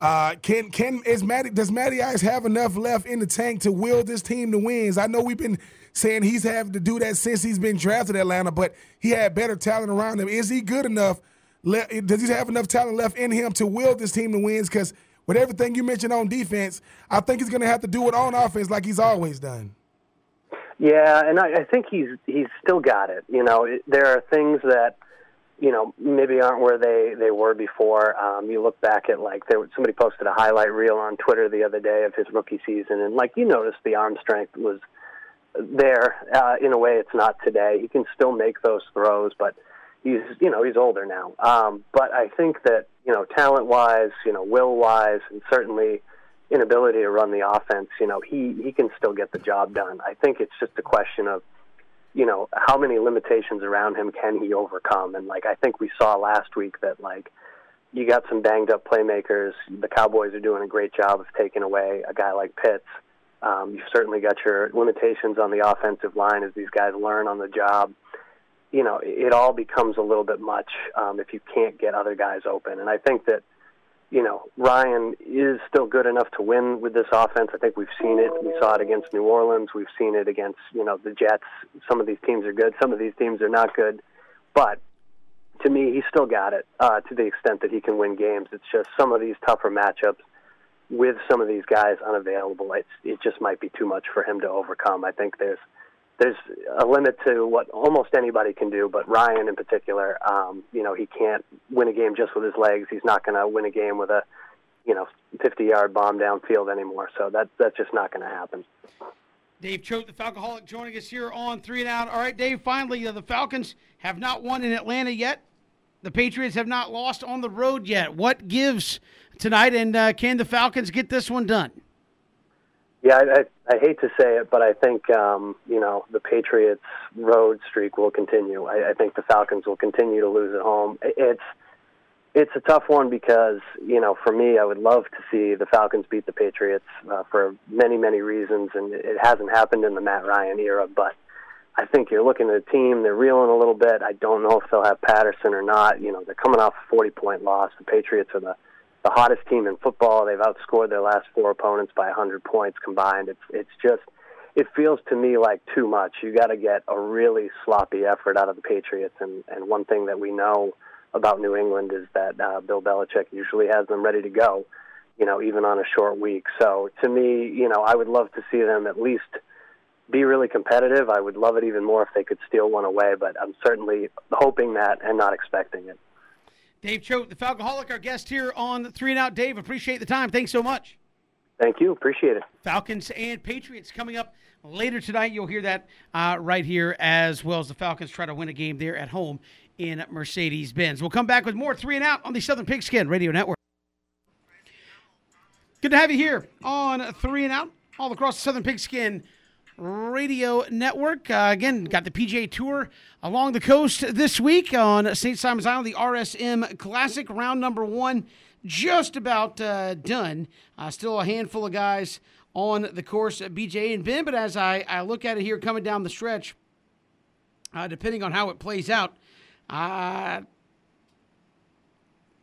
Uh, can can is Matty does Matty Ice have enough left in the tank to will this team to wins? I know we've been saying he's having to do that since he's been drafted Atlanta, but he had better talent around him. Is he good enough? Does he have enough talent left in him to will this team to wins? Because with everything you mentioned on defense, I think he's going to have to do it on offense like he's always done. Yeah, and I, I think he's he's still got it. You know, it, there are things that you know maybe aren't where they they were before. Um, you look back at like there somebody posted a highlight reel on Twitter the other day of his rookie season, and like you noticed, the arm strength was there. Uh, in a way, it's not today. He can still make those throws, but he's you know he's older now. Um, but I think that you know talent wise, you know will wise, and certainly inability to run the offense, you know he he can still get the job done. I think it's just a question of you know how many limitations around him can he overcome, and like I think we saw last week that like you got some banged up playmakers. The Cowboys are doing a great job of taking away a guy like Pitts um, you've certainly got your limitations on the offensive line as these guys learn on the job. You know, it all becomes a little bit much um, if you can't get other guys open. And I think that, you know, Ryan is still good enough to win with this offense. I think we've seen it. We saw it against New Orleans. We've seen it against, you know, the Jets. Some of these teams are good. Some of these teams are not good. But to me, he's still got it uh, to the extent that he can win games. It's just some of these tougher matchups with some of these guys unavailable, it's it just might be too much for him to overcome. I think there's there's a limit to what almost anybody can do, but Ryan in particular, um, you know, he can't win a game just with his legs. He's not going to win a game with a, you know, 50 yard bomb downfield anymore. So that that's just not going to happen. Dave Choate, the Falcoholic, joining us here on Three and Out. All right, Dave, finally, uh, the Falcons have not won in Atlanta yet. The Patriots have not lost on the road yet. What gives tonight, and uh, can the Falcons get this one done? Yeah, I, I, I hate to say it, but I think um, you know the Patriots' road streak will continue. I, I think the Falcons will continue to lose at home. It's it's a tough one because you know for me, I would love to see the Falcons beat the Patriots uh, for many many reasons, and it hasn't happened in the Matt Ryan era. But I think you're looking at a team; they're reeling a little bit. I don't know if they'll have Patterson or not. You know, they're coming off a 40 point loss. The Patriots are the the hottest team in football. They've outscored their last four opponents by 100 points combined. It's it's just it feels to me like too much. You got to get a really sloppy effort out of the Patriots, and and one thing that we know about New England is that uh, Bill Belichick usually has them ready to go, you know, even on a short week. So to me, you know, I would love to see them at least be really competitive. I would love it even more if they could steal one away, but I'm certainly hoping that and not expecting it. Dave Choate, the Falcoholic, our guest here on Three and Out. Dave, appreciate the time. Thanks so much. Thank you. Appreciate it. Falcons and Patriots coming up later tonight. You'll hear that uh, right here as well as the Falcons try to win a game there at home in Mercedes Benz. We'll come back with more Three and Out on the Southern Pigskin Radio Network. Good to have you here on Three and Out, all across the Southern Pigskin Radio Network. Uh, again, got the PGA Tour along the coast this week on St. Simon's Island, the RSM Classic, round number one, just about uh, done. Uh, still a handful of guys on the course, BJ and Ben, but as I, I look at it here coming down the stretch, uh, depending on how it plays out, uh,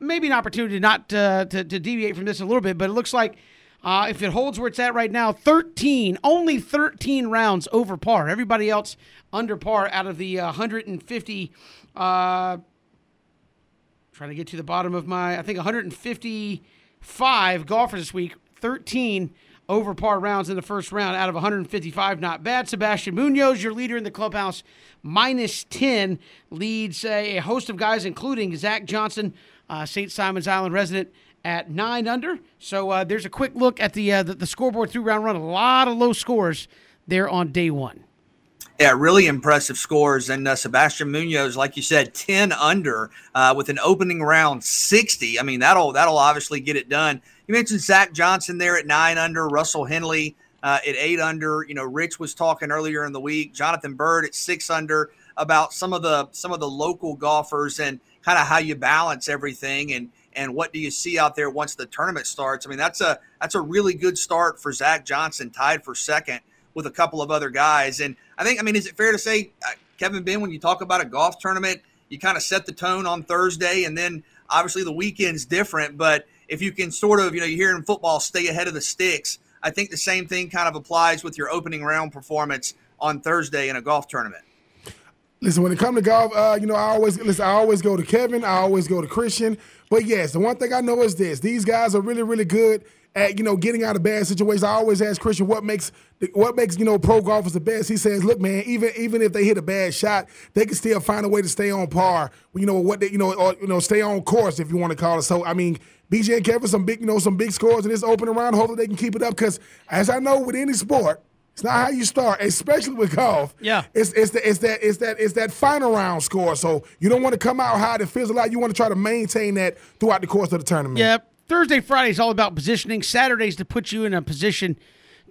maybe an opportunity not uh, to, to deviate from this a little bit, but it looks like – uh, if it holds where it's at right now, 13, only 13 rounds over par. Everybody else under par out of the uh, 150. Uh, trying to get to the bottom of my, I think 155 golfers this week. 13 over par rounds in the first round out of 155. Not bad. Sebastian Munoz, your leader in the clubhouse, minus 10, leads a host of guys, including Zach Johnson, uh, St. Simon's Island resident at nine under. So uh, there's a quick look at the, uh, the, the scoreboard through round run. A lot of low scores there on day one. Yeah, really impressive scores. And uh, Sebastian Munoz, like you said, ten under uh, with an opening round sixty. I mean, that'll that'll obviously get it done. You mentioned Zach Johnson there at nine under, Russell Henley uh, at eight under. You know, Rich was talking earlier in the week. Jonathan Byrd at six under about some of the some of the local golfers and kind of how you balance everything and and what do you see out there once the tournament starts? I mean, that's a that's a really good start for Zach Johnson, tied for second with a couple of other guys. And I think, I mean, is it fair to say, uh, Kevin Ben, when you talk about a golf tournament, you kind of set the tone on Thursday, and then obviously the weekend's different. But if you can sort of, you know, you hear in football, stay ahead of the sticks. I think the same thing kind of applies with your opening round performance on Thursday in a golf tournament. Listen, when it comes to golf, uh, you know, I always listen. I always go to Kevin. I always go to Christian. But yes, the one thing I know is this: these guys are really, really good at you know getting out of bad situations. I always ask Christian what makes what makes you know pro golfers the best. He says, "Look, man, even even if they hit a bad shot, they can still find a way to stay on par. You know what they you know or, you know stay on course if you want to call it." So I mean, BJ and Kevin some big you know some big scores in this opening round. Hopefully they can keep it up because as I know with any sport it's not how you start, especially with golf. Yeah. It's it's the, it's that it's that it's that final round score. So you don't want to come out hot and fizzle out. You want to try to maintain that throughout the course of the tournament. Yeah. Thursday, Friday is all about positioning. Saturdays to put you in a position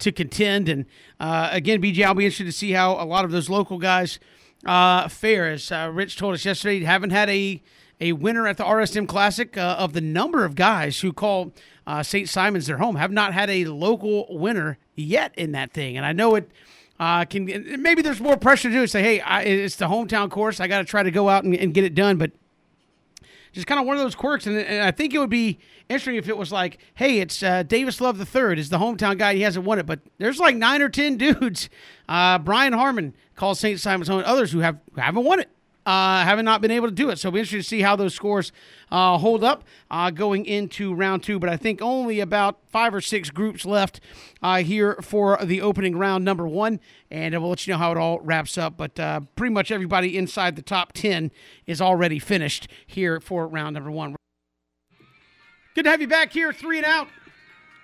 to contend. And uh, again, BJ, I'll be interested to see how a lot of those local guys uh, fare. As uh, Rich told us yesterday, haven't had a a winner at the RSM Classic uh, of the number of guys who call uh, St. Simon's their home. Have not had a local winner yet in that thing, and I know it. Uh, can maybe there's more pressure to do. Say, hey, I, it's the hometown course. I got to try to go out and, and, get it done. But just kind of one of those quirks, and, and, I think it would be interesting if it was like, hey, it's uh, Davis Love the third is the hometown guy. He hasn't won it, but there's like nine or ten *laughs* dudes. Uh, Brian Harman calls St. Simon's home. And others who have who haven't won it uh, having not been able to do it. So it'll be interesting to see how those scores uh, hold up uh, going into round two. But I think only about five or six groups left uh, here for the opening round number one. And we'll let you know how it all wraps up. But uh, pretty much everybody inside the top 10 is already finished here for round number one. Good to have you back here, three and out.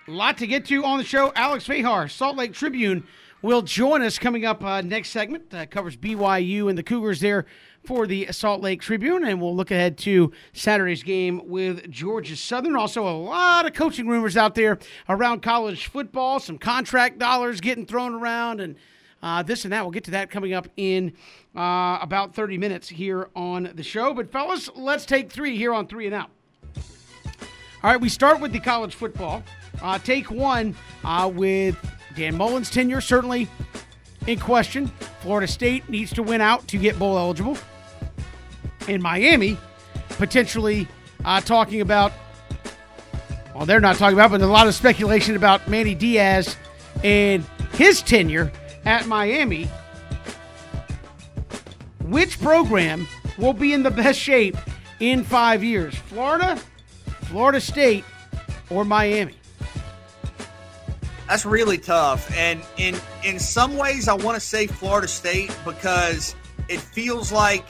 A lot to get to on the show. Alex Vejar, Salt Lake Tribune will join us coming up uh, next segment. Uh, covers BYU and the Cougars there for the Salt Lake Tribune, and we'll look ahead to Saturday's game with Georgia Southern. Also, a lot of coaching rumors out there around college football, some contract dollars getting thrown around, and uh, this and that. We'll get to that coming up in uh, about 30 minutes here on the show. But, fellas, let's take three here on Three and Out. All right, we start with the college football. Uh, take one uh, with Dan Mullen's tenure certainly in question. Florida State needs to win out to get bowl eligible. In Miami, potentially uh, talking about, well, they're not talking about, but a lot of speculation about Manny Diaz and his tenure at Miami. Which program will be in the best shape in five years? Florida, Florida State, or Miami? That's really tough. And in in some ways I want to say Florida State because it feels like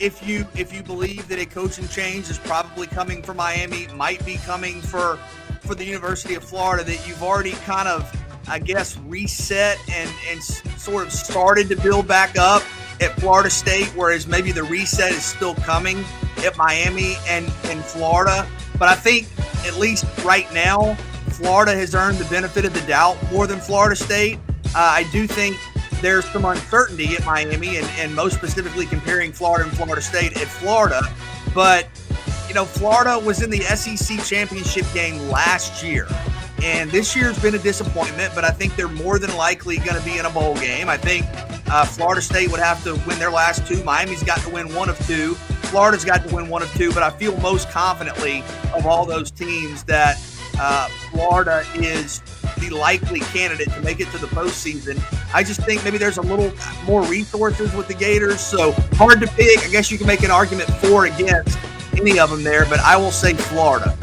if you if you believe that a coaching change is probably coming for Miami, might be coming for for the University of Florida that you've already kind of I guess reset and and sort of started to build back up at Florida State whereas maybe the reset is still coming at Miami and and Florida. But I think at least right now Florida has earned the benefit of the doubt more than Florida State. Uh, I do think there's some uncertainty at Miami, and, and most specifically comparing Florida and Florida State at Florida. But, you know, Florida was in the SEC championship game last year. And this year's been a disappointment, but I think they're more than likely going to be in a bowl game. I think uh, Florida State would have to win their last two. Miami's got to win one of two. Florida's got to win one of two. But I feel most confidently of all those teams that uh, Florida is the likely candidate to make it to the postseason. I just think maybe there's a little more resources with the Gators, so hard to pick. I guess you can make an argument for against any of them there, but I will say Florida.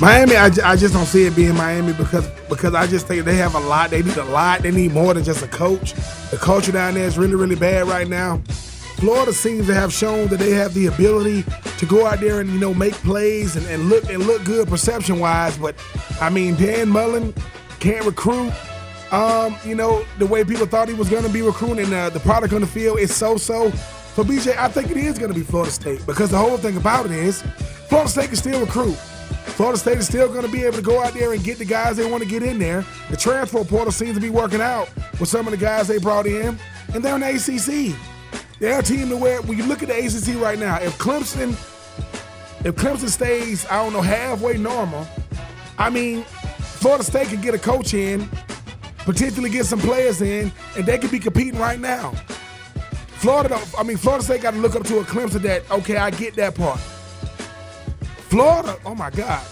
Miami, I, I just don't see it being Miami because because I just think they have a lot. They need a lot. They need more than just a coach. The culture down there is really really bad right now. Florida seems to have shown that they have the ability to go out there and you know make plays and, and look and look good perception wise. But I mean, Dan Mullen can't recruit. Um, you know the way people thought he was going to be recruiting, uh, the product on the field is so-so. So BJ, I think it is going to be Florida State because the whole thing about it is Florida State can still recruit. Florida State is still going to be able to go out there and get the guys they want to get in there. The transfer portal seems to be working out with some of the guys they brought in, and they're in the ACC. They're a team to where when you look at the ACC right now, if Clemson, if Clemson stays, I don't know, halfway normal, I mean, Florida State can get a coach in, potentially get some players in, and they could be competing right now. Florida, I mean, Florida State got to look up to a Clemson that, okay, I get that part. Florida, oh my God,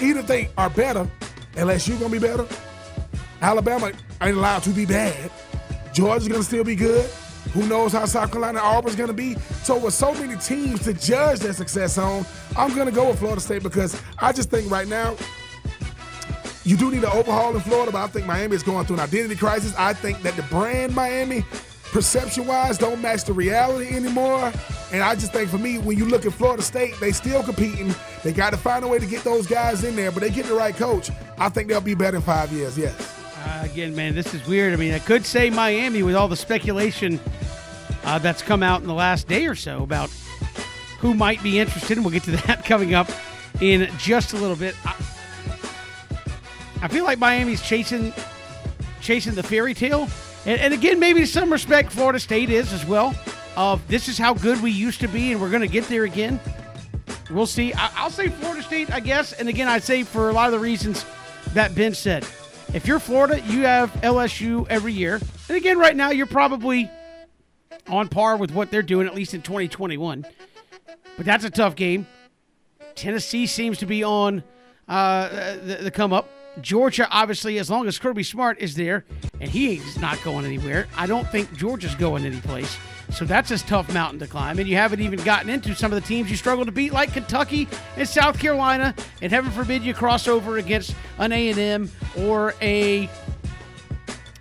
either they are better, unless you're gonna be better. Alabama ain't allowed to be bad. Georgia's gonna still be good. Who knows how South Carolina Auburn's going to be? So, with so many teams to judge their success on, I'm going to go with Florida State because I just think right now you do need an overhaul in Florida, but I think Miami is going through an identity crisis. I think that the brand Miami, perception wise, don't match the reality anymore. And I just think for me, when you look at Florida State, they still competing. They got to find a way to get those guys in there, but they get the right coach. I think they'll be better in five years, yes. Uh, again, man, this is weird. I mean, I could say Miami with all the speculation uh, that's come out in the last day or so about who might be interested, and we'll get to *laughs* that coming up in just a little bit. I, I feel like Miami's chasing chasing the fairy tale, and, and again, maybe some respect, Florida State is as well. Of this is how good we used to be, and we're going to get there again. We'll see. I, will say Florida State, I guess, and again, I'd say for a lot of the reasons that Ben said. If you're Florida, you have LSU every year. And again, right now, you're probably on par with what they're doing, at least in 2021. But that's a tough game. Tennessee seems to be on uh, the, the come up. Georgia, obviously, as long as Kirby Smart is there, and he is not going anywhere, I don't think Georgia's going anyplace. So that's a tough mountain to climb. And you haven't even gotten into some of the teams you struggle to beat, like Kentucky and South Carolina. And heaven forbid you cross over against an A&M or a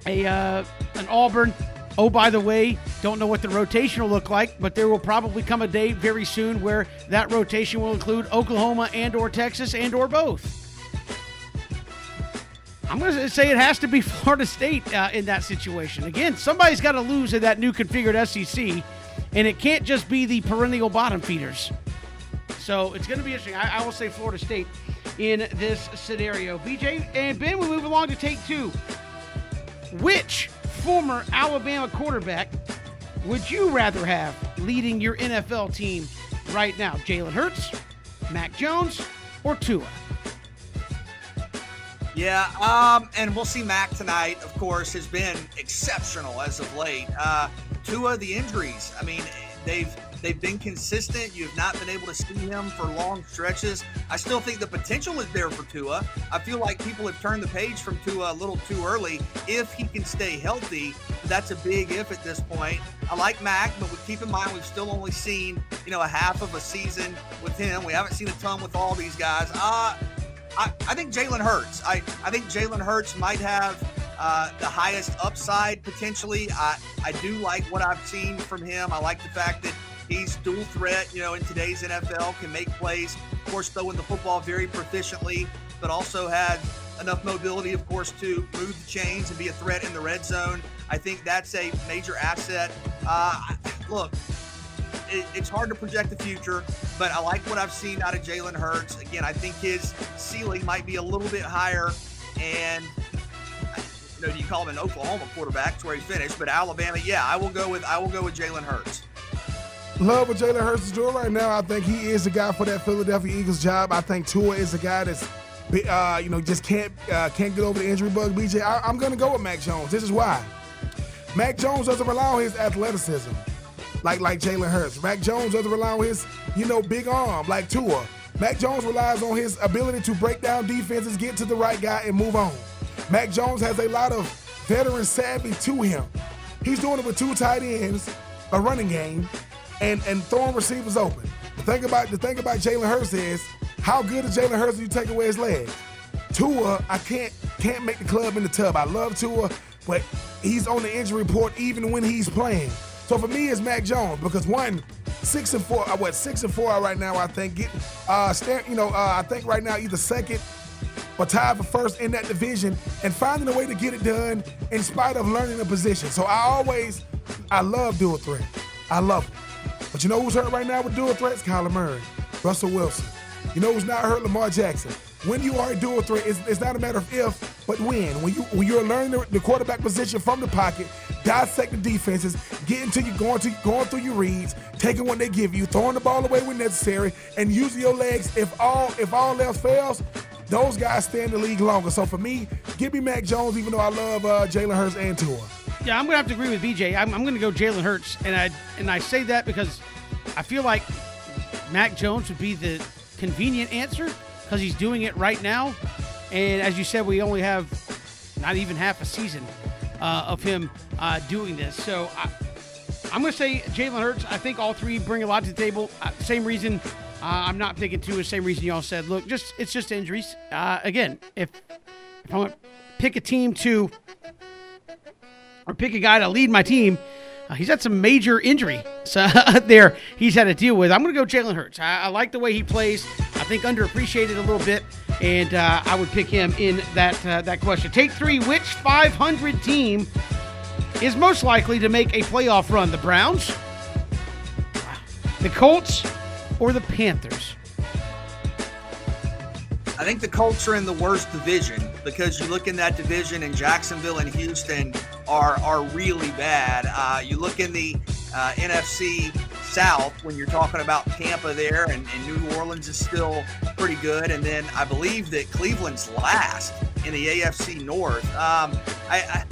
a uh, an Auburn. Oh, by the way, don't know what the rotation will look like, but there will probably come a day very soon where that rotation will include Oklahoma and or Texas and or both. I'm going to say it has to be *laughs* Florida State uh, in that situation. Again, somebody's got to lose in that new configured SEC, and it can't just be the perennial bottom feeders. So it's going to be interesting. I, I will say Florida State in this scenario. BJ and Ben, we move along to take two. Which former Alabama quarterback would you rather have leading your NFL team right now? Jalen Hurts, Mac Jones, or Tua? Yeah, um, and we'll see Mac tonight. Of course, has been exceptional as of late. Uh, Tua, the injuries. I mean, they've they've been consistent. You've not been able to see him for long stretches. I still think the potential is there for Tua. I feel like people have turned the page from Tua a little too early. If he can stay healthy, that's a big if at this point. I like Mac, but we keep in mind we've still only seen you know a half of a season with him. We haven't seen a ton with all these guys. Uh, I, I think Jalen Hurts. I, I think Jalen Hurts might have uh, the highest upside potentially. I, I do like what I've seen from him. I like the fact that he's dual threat, you know, in today's NFL, can make plays, of course, throwing the football very proficiently, but also has enough mobility, of course, to move the chains and be a threat in the red zone. I think that's a major asset. Uh, look, it, it's hard to project the future, but I like what I've seen out of Jalen Hurts. Again, I think his ceiling might be a little bit higher. And you know, do you call him an Oklahoma quarterback? That's where he finished. But Alabama, yeah, I will go with I will go with Jalen Hurts. Love what Jalen Hurts is doing right now. I think he is the guy for that Philadelphia Eagles job. I think Tua is the guy that's, uh, you know, just can't uh, can't get over the injury bug. BJ, I, I'm going to go with Mac Jones. This is why. Mac Jones doesn't rely on his athleticism like like Jalen Hurts. Mac Jones doesn't rely on his, you know, big arm like Tua. Mac Jones relies on his ability to break down defenses, get to the right guy, and move on. Mac Jones has a lot of veteran savvy to him. He's doing it with two tight ends, a running game, and and throwing receivers open. The thing about the thing about Jalen Hurts is how good is Jalen Hurts if you take away his legs? Tua, I can't can't make the club in the tub. I love Tua, but he's on the injury report even when he's playing. So for me, it's Mac Jones because one, six and four. Uh, what six and four right now? I think get uh, stand, you know, uh, I think right now either second or tied for first in that division, and finding a way to get it done in spite of learning the position. So I always, I love dual threat. I love it. But you know who's hurt right now with dual threats? Kyler Murray, Russell Wilson. You know who's not hurt? Lamar Jackson. When you are a dual threat, it's, it's not a matter of if, but when. When you when you're learning the, quarterback position from the pocket, dissect the defenses, getting to you, going to going through your reads, taking what they give you, throwing the ball away when necessary, and using your legs if all if all else fails. Those guys stay in the league longer. So for me, give me Mac Jones, even though I love uh, Jalen Hurts and Tua. Yeah, I'm gonna have to agree with BJ. I'm, I'm gonna go Jalen Hurts, and I and I say that because I feel like Mac Jones would be the convenient answer because he's doing it right now. And as you said, we only have not even half a season uh, of him uh, doing this. So I, am going to say Jalen Hurts. I think all three bring a lot to the table. Uh, same reason uh, I'm not picking Tua. The same reason y'all said. Look, just it's just injuries. Uh, again, if if I want pick a team to or pick a guy to lead my team. Uh, he's had some major injury so, *laughs* there he's had to deal with. I'm going to go Jalen Hurts. I, I, like the way he plays. I think underappreciated a little bit, and uh, I would pick him in that uh, that question. Take three. Which 500 team is most likely to make a playoff run? The Browns, the Colts, or the Panthers? I think the Colts are in the worst division because you look in that division and Jacksonville and Houston are are really bad. Uh, you look in the uh, NFC South when you're talking about Tampa there, and, and, New Orleans is still pretty good. And then I believe that Cleveland's last in the AFC North. Um, I, I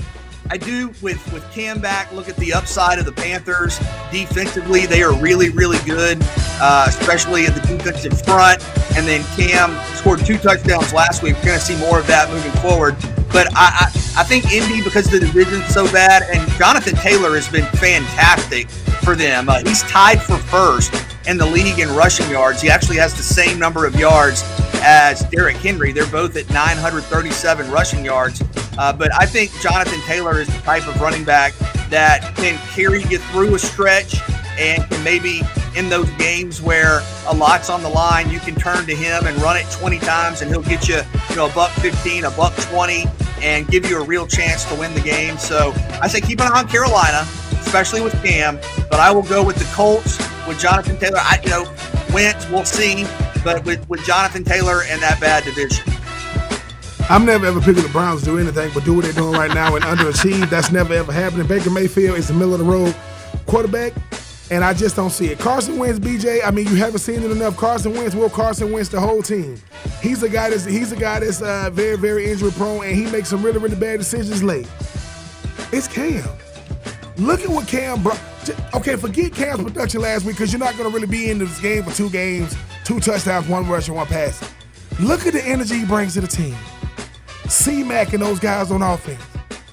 I do with with Cam back. Look at the upside of the Panthers defensively; they are really really good, uh, especially at the defensive front. And then Cam scored two touchdowns last week. We're going to see more of that moving forward. But I, I, I think Indy because the division's so bad, and Jonathan Taylor has been fantastic for them. Uh, he's tied for first in the league in rushing yards. He actually has the same number of yards as Derrick Henry. They're both at 937 rushing yards. Uh, but I think Jonathan Taylor is the type of running back that can carry you through a stretch and can maybe in those games where a lot's on the line, you can turn to him and run it 20 times and he'll get you, you know, a buck 15, a buck 20. and give you a real chance to win the game. So I say keep an eye on Carolina, especially with Cam. But I will go with the Colts with Jonathan Taylor. I, you know, Wentz, we'll see. But with, with Jonathan Taylor and that bad division. I'm never ever picking the Browns to do anything but do what they're doing right now and underachieve. That's never ever happening. Baker Mayfield is the middle of the road quarterback, and I just don't see it. Carson Wentz, BJ. I mean, you haven't seen it enough. Carson Wentz will Carson Wentz the whole team. He's a guy that's he's a guy that's uh, very very injury prone, and he makes some really really bad decisions late. It's Cam. Look at what Cam brought. Okay, forget Cam's production last week because you're not going to really be in this game for two games, two touchdowns, one rush, and one pass. Look at the energy he brings to the team. C Mac and those guys on offense.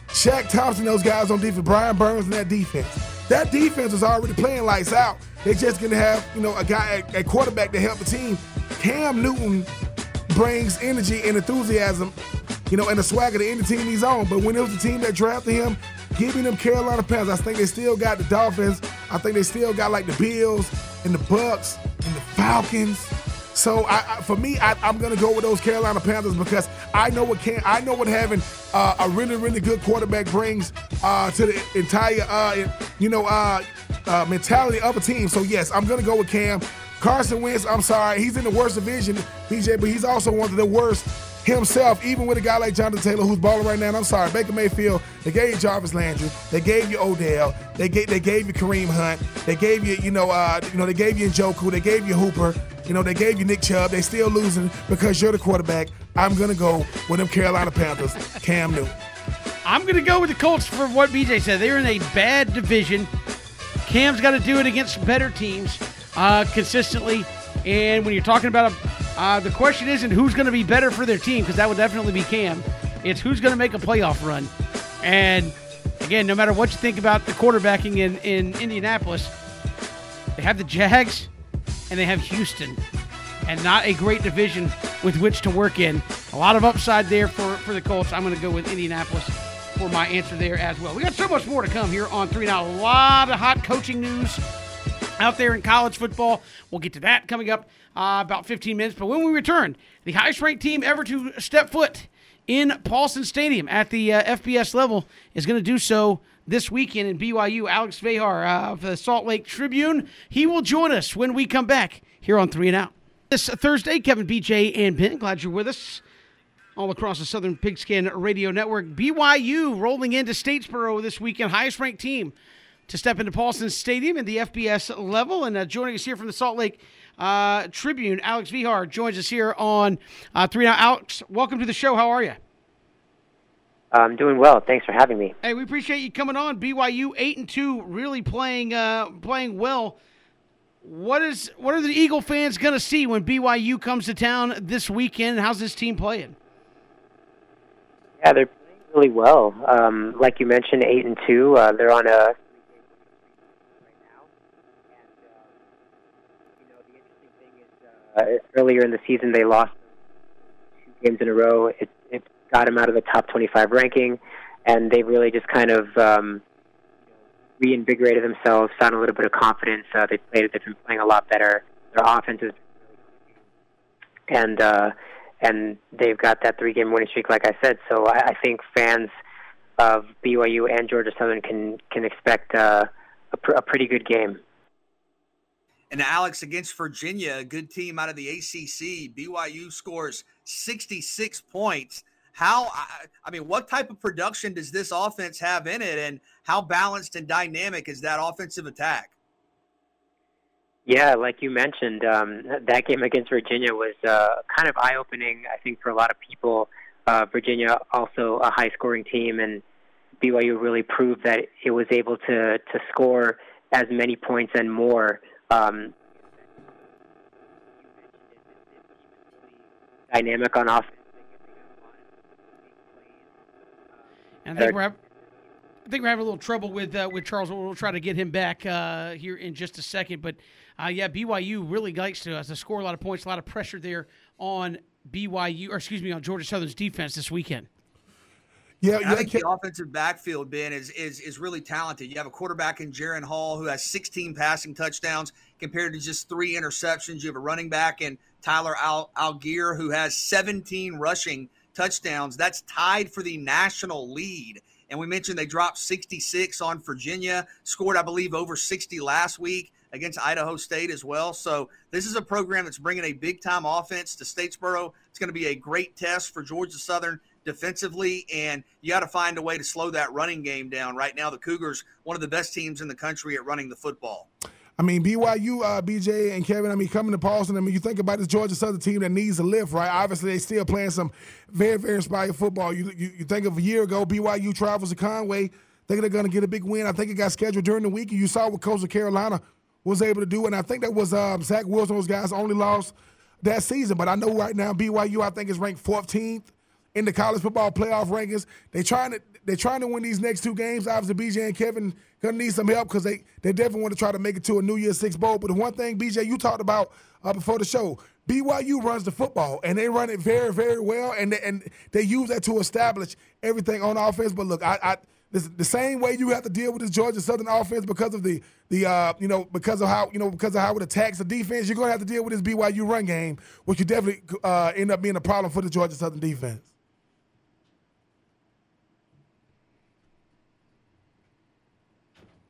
Shaq Thompson, those guys on defense. Brian Burns and that defense. That defense is already playing lights out. They're just gonna have, you know, a guy, a quarterback to help the team. Cam Newton brings energy and enthusiasm, you know, and the swagger to any team he's on. But when it was the team that drafted him, giving them Carolina Panthers, I think they still got the Dolphins. I think they still got like the Bills and the Bucs and the Falcons. So I, I, for me, I, am going to go with those Carolina Panthers because I know what can I know what having uh, a really really good quarterback brings uh, to the entire uh, you know uh, uh, mentality of a team. So yes, I'm going to go with Cam. Carson Wentz, I'm sorry, he's in the worst division, BJ, but he's also one of the worst himself, even with a guy like Jonathan Taylor who's balling right now. And I'm sorry, Baker Mayfield, they gave you Jarvis Landry, they gave you Odell, they gave they gave you Kareem Hunt, they gave you, you know, uh, you know, they gave you Njoku, they gave you Hooper, you know, they gave you Nick Chubb. They still losing because you're the quarterback. I'm gonna go with them Carolina Panthers, Cam Newton. I'm gonna go with the Colts for what BJ said. They're in a bad division. Cam's got to do it against better teams uh, consistently. And when you're talking about a, uh, the question isn't who's going to be better for their team because that would definitely be Cam. It's who's going to make a playoff run. And again, no matter what you think about the quarterbacking in, in Indianapolis, they have the Jags, and they have Houston, and not a great division with which to work in. A lot of upside there for, for the Colts. I'm going to go with Indianapolis for my answer there as well. We got so much more to come here on Three and Out. A lot of hot coaching news out there in college football. We'll get to that coming up uh, about 15 minutes. But when we return, the highest ranked team ever to step foot in Paulson Stadium at the uh, FBS level is going to do so this weekend in BYU. Alex Vejar uh, of the Salt Lake Tribune. He will join us when we come back here on Three and Out. This Thursday, Kevin, BJ, and Ben, glad you're with us all across the Southern Pigskin Radio Network. BYU rolling into Statesboro this weekend, highest ranked team to step into Paulson Stadium in the FBS level. And uh, joining us here from the Salt Lake uh, Tribune, Alex Vejar joins us here on uh, Three and Out. Alex, welcome to the show. How are you? I'm doing well. Thanks for having me. Hey, we appreciate you coming on. BYU eight and two, really playing uh, playing well. What is what are the Eagle fans going to see when BYU comes to town this weekend? How's this team playing? Yeah, they're playing really well. Um, like you mentioned, eight and two. Uh, they're on a Uh, earlier in the season, they lost two games in a row. It, it got them out of the top 25 ranking, and they really just kind of um, reinvigorated themselves, found a little bit of confidence. Uh, they played. They've been playing a lot better. Their offense is, and uh, and they've got that three-game winning streak, like I said. So I, I think fans of BYU and Georgia Southern can can expect uh, a, pr- a pretty good game. And Alex against Virginia, a good team out of the ACC. BYU scores 66 points. How, I mean, what type of production does this offense have in it, and how balanced and dynamic is that offensive attack? Yeah, like you mentioned, um, that game against Virginia was uh, kind of eye opening, I think, for a lot of people. Uh, Virginia, also a high scoring team, and BYU really proved that it was able to, to score as many points and more um, dynamic on offense. And I think we're having, I think we're having a little trouble with uh, with Charles. We'll try to get him back uh, here in just a second. But uh, yeah, BYU really likes to, uh, to score a lot of points, a lot of pressure there on BYU, or excuse me, on Georgia Southern's defense this weekend. Yeah, yeah, I think the offensive backfield, Ben, is is is really talented. You have a quarterback in Jaren Hall who has 16 passing touchdowns compared to just three interceptions. You have a running back in Tyler Al- Allgeier who has 17 rushing touchdowns. That's tied for the national lead. And we mentioned they dropped 66 on Virginia, scored, I believe, over 60 last week against Idaho State as well. So this is a program that's bringing a big time offense to Statesboro. It's going to be a great test for Georgia Southern defensively, and you got to find a way to slow that running game down. Right now, the Cougars, one of the best teams in the country at running the football. I mean, BYU, uh, BJ, and Kevin. I mean, coming to Paulson. I mean, you think about this Georgia Southern team that needs a lift, right? Obviously, they still playing some very, very inspired football. You, you, you think of a year ago, BYU travels to Conway, thinking they're going to get a big win. I think it got scheduled during the week, and you saw what Coastal Carolina was able to do, and I think that was um, Zach Wilson. Those guys only lost that season, but I know right now BYU, I think, is ranked 14th in the college football playoff rankings. They trying to they're trying to win these next two games. Obviously, BJ and Kevin gonna need some help because they they definitely want to try to make it to a New Year's Six bowl. But the one thing, BJ, you talked about uh, before the show, BYU runs the football and they run it very very well, and they, and they use that to establish everything on offense. But look, I. I this, the same way you have to deal with this Georgia Southern offense because of the the uh, you know because of how you know because of how it attacks the defense. You're to have to deal with this BYU run game, which could definitely uh, end up being a problem for the Georgia Southern defense.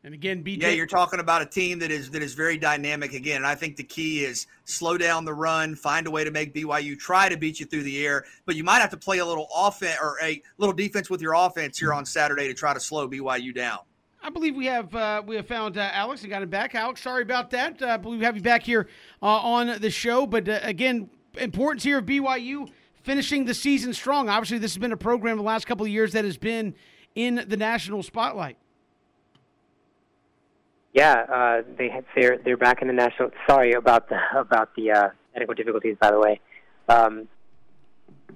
And again, BJ. Yeah, you're talking about a team that is that is very dynamic again. And I think the key is slow down the run, find a way to make BYU try to beat you through the air. But you might have to play a little offense or a little defense with your offense here on Saturday to try to slow BYU down. I believe we have uh, we have found uh, Alex and got him back. Alex, sorry about that. Uh, I believe we have you back here uh, on the show. But uh, again, importance here of BYU finishing the season strong. Obviously, this has been a program the last couple of years that has been in the national spotlight. Yeah, uh, they they're they're back in the national. Sorry about the about the uh, technical difficulties, by the way. Um,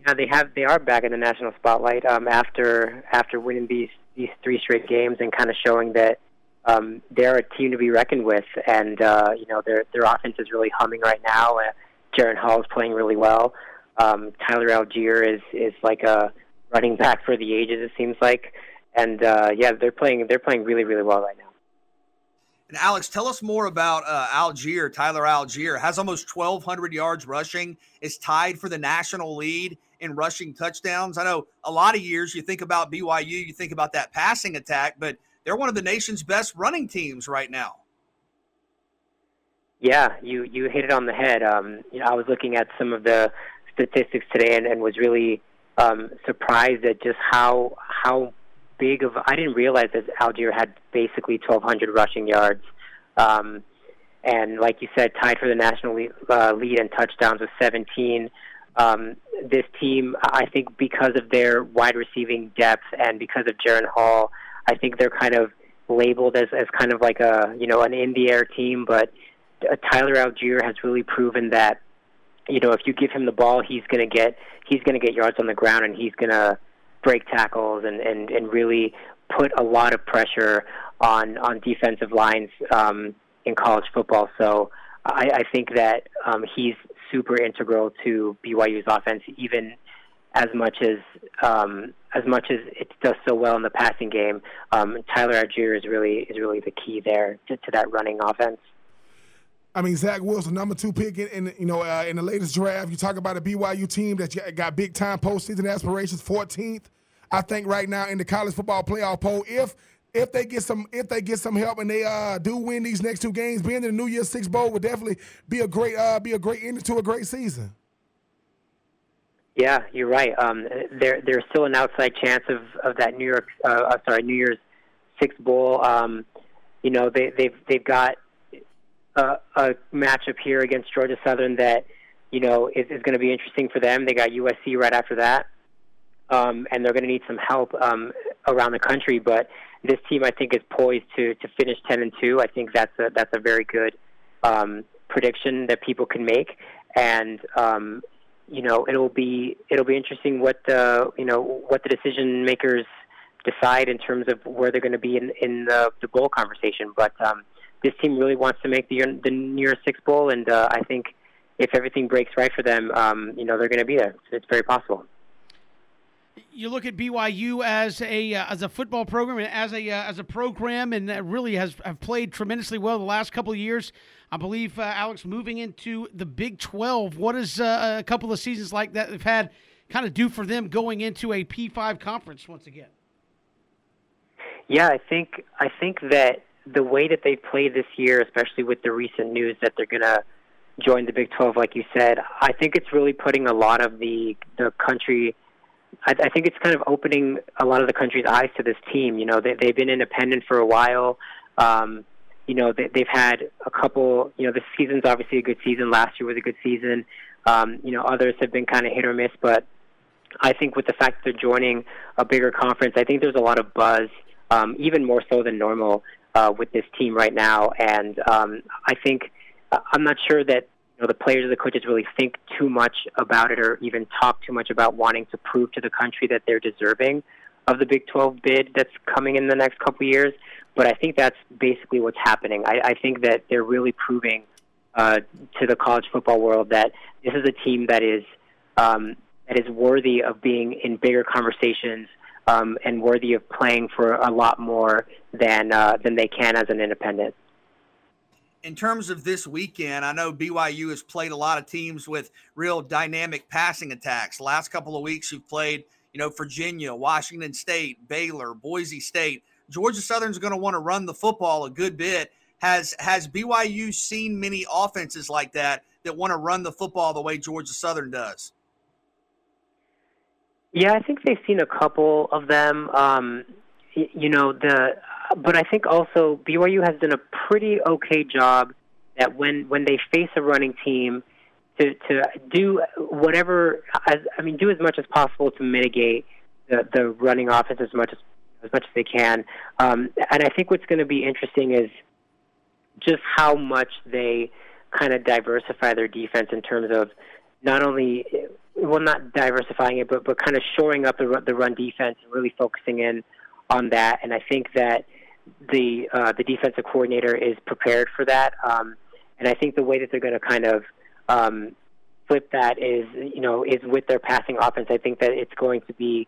yeah, they have they are back in the national spotlight um, after after winning these these three straight games and kind of showing that um, they're a team to be reckoned with. And uh, you know their their offense is really humming right now. Uh, Jaren Hall is playing really well. Um, Tyler Allgeier is is like a running back for the ages. It seems like, and uh, yeah, they're playing they're playing really really well right now. And Alex, tell us more about uh, Allgeier. Tyler Allgeier has almost 1,200 yards rushing, is tied for the national lead in rushing touchdowns. I know a lot of years you think about BYU, you think about that passing attack, but they're one of the nation's best running teams right now. Yeah, you you hit it on the head. Um, you know, I was looking at some of the statistics today and, and was really um, surprised at just how how big of. I didn't realize that Allgeier had basically 1,200 rushing yards, um, and like you said, tied for the national lead, uh, lead in touchdowns with 17. Um, this team, I think, because of their wide receiving depth and because of Jaren Hall, I think they're kind of labeled as, as kind of like a you know an in the air team. But uh, Tyler Allgeier has really proven that you know if you give him the ball, he's going to get he's going to get yards on the ground and he's going to break tackles and, and, and really put a lot of pressure on on defensive lines um, in college football. So I, I think that um, he's super integral to BYU's offense, even as much as um, as much as it does so well in the passing game. Um, Tyler Allgeier is really is really the key there to, to that running offense. I mean, Zach Wilson, number two pick in, in you know uh, in the latest draft. You talk about a BYU team that got big time postseason aspirations, 14th, I think right now in the college football playoff poll. If if they get some if they get some help and they uh, do win these next two games, being in the New Year's Six bowl would definitely be a great uh, be a great end to a great season. Yeah, you're right. Um, there there's still an outside chance of, of that New York uh, sorry New Year's Six bowl. Um, you know they they've they've got a, a matchup here against Georgia Southern that you know is, is going to be interesting for them. They got USC right after that, um, and they're going to need some help um, around the country. But this team, I think, is poised to to finish ten and two. I think that's a that's a very good um, prediction that people can make, and um, you know it'll be it'll be interesting what the you know what the decision makers decide in terms of where they're going to be in in the, the bowl conversation. But um, this team really wants to make the Year's Six bowl, and uh, I think if everything breaks right for them, um, you know they're going to be there. It's very possible. You look at BYU as a uh, as a football program and as a uh, as a program, and really has have played tremendously well the last couple of years. I believe uh, Alex moving into the Big Twelve. What is uh, a couple of seasons like that they've had kind of do for them going into a P5 conference once again? Yeah, I think I think that the way that they played this year, especially with the recent news that they're going to join the Big 12, like you said, I think it's really putting a lot of the the country. I, I think it's kind of opening a lot of the country's eyes to this team. You know, they, they've been independent for a while. Um, you know, they, they've had a couple. You know, this season's obviously a good season. Last year was a good season. Um, you know, others have been kind of hit or miss, but I think with the fact that they're joining a bigger conference, I think there's a lot of buzz, um, even more so than normal, uh, with this team right now. And um, I think I'm not sure that you know the players or the coaches really think too much about it, or even talk too much about wanting to prove to the country that they're deserving of the Big 12 bid that's coming in the next couple of years. But I think that's basically what's happening. I, I think that they're really proving uh, to the college football world that this is a team that is um, that is worthy of being in bigger conversations um, and worthy of playing for a lot more than uh, than they can as an independent. In terms of this weekend, I know BYU has played a lot of teams with real dynamic passing attacks. last couple of weeks, you've played, you know, Virginia, Washington State, Baylor, Boise State. Georgia Southern's going to want to run the football a good bit. Has has BYU seen many offenses like that that want to run the football the way Georgia Southern does? Yeah, I think they've seen a couple of them. Um, you know the, but I think also BYU has done a pretty okay job that when when they face a running team, to to do whatever as I mean, do as much as possible to mitigate the the running offense as much as as much as they can. Um, and I think what's going to be interesting is just how much they kind of diversify their defense in terms of not only well not diversifying it but but kind of shoring up the the run defense and really focusing in on that. And I think that the uh, the defensive coordinator is prepared for that. Um, and I think the way that they're going to kind of um, flip that is you know is with their passing offense. I think that it's going to be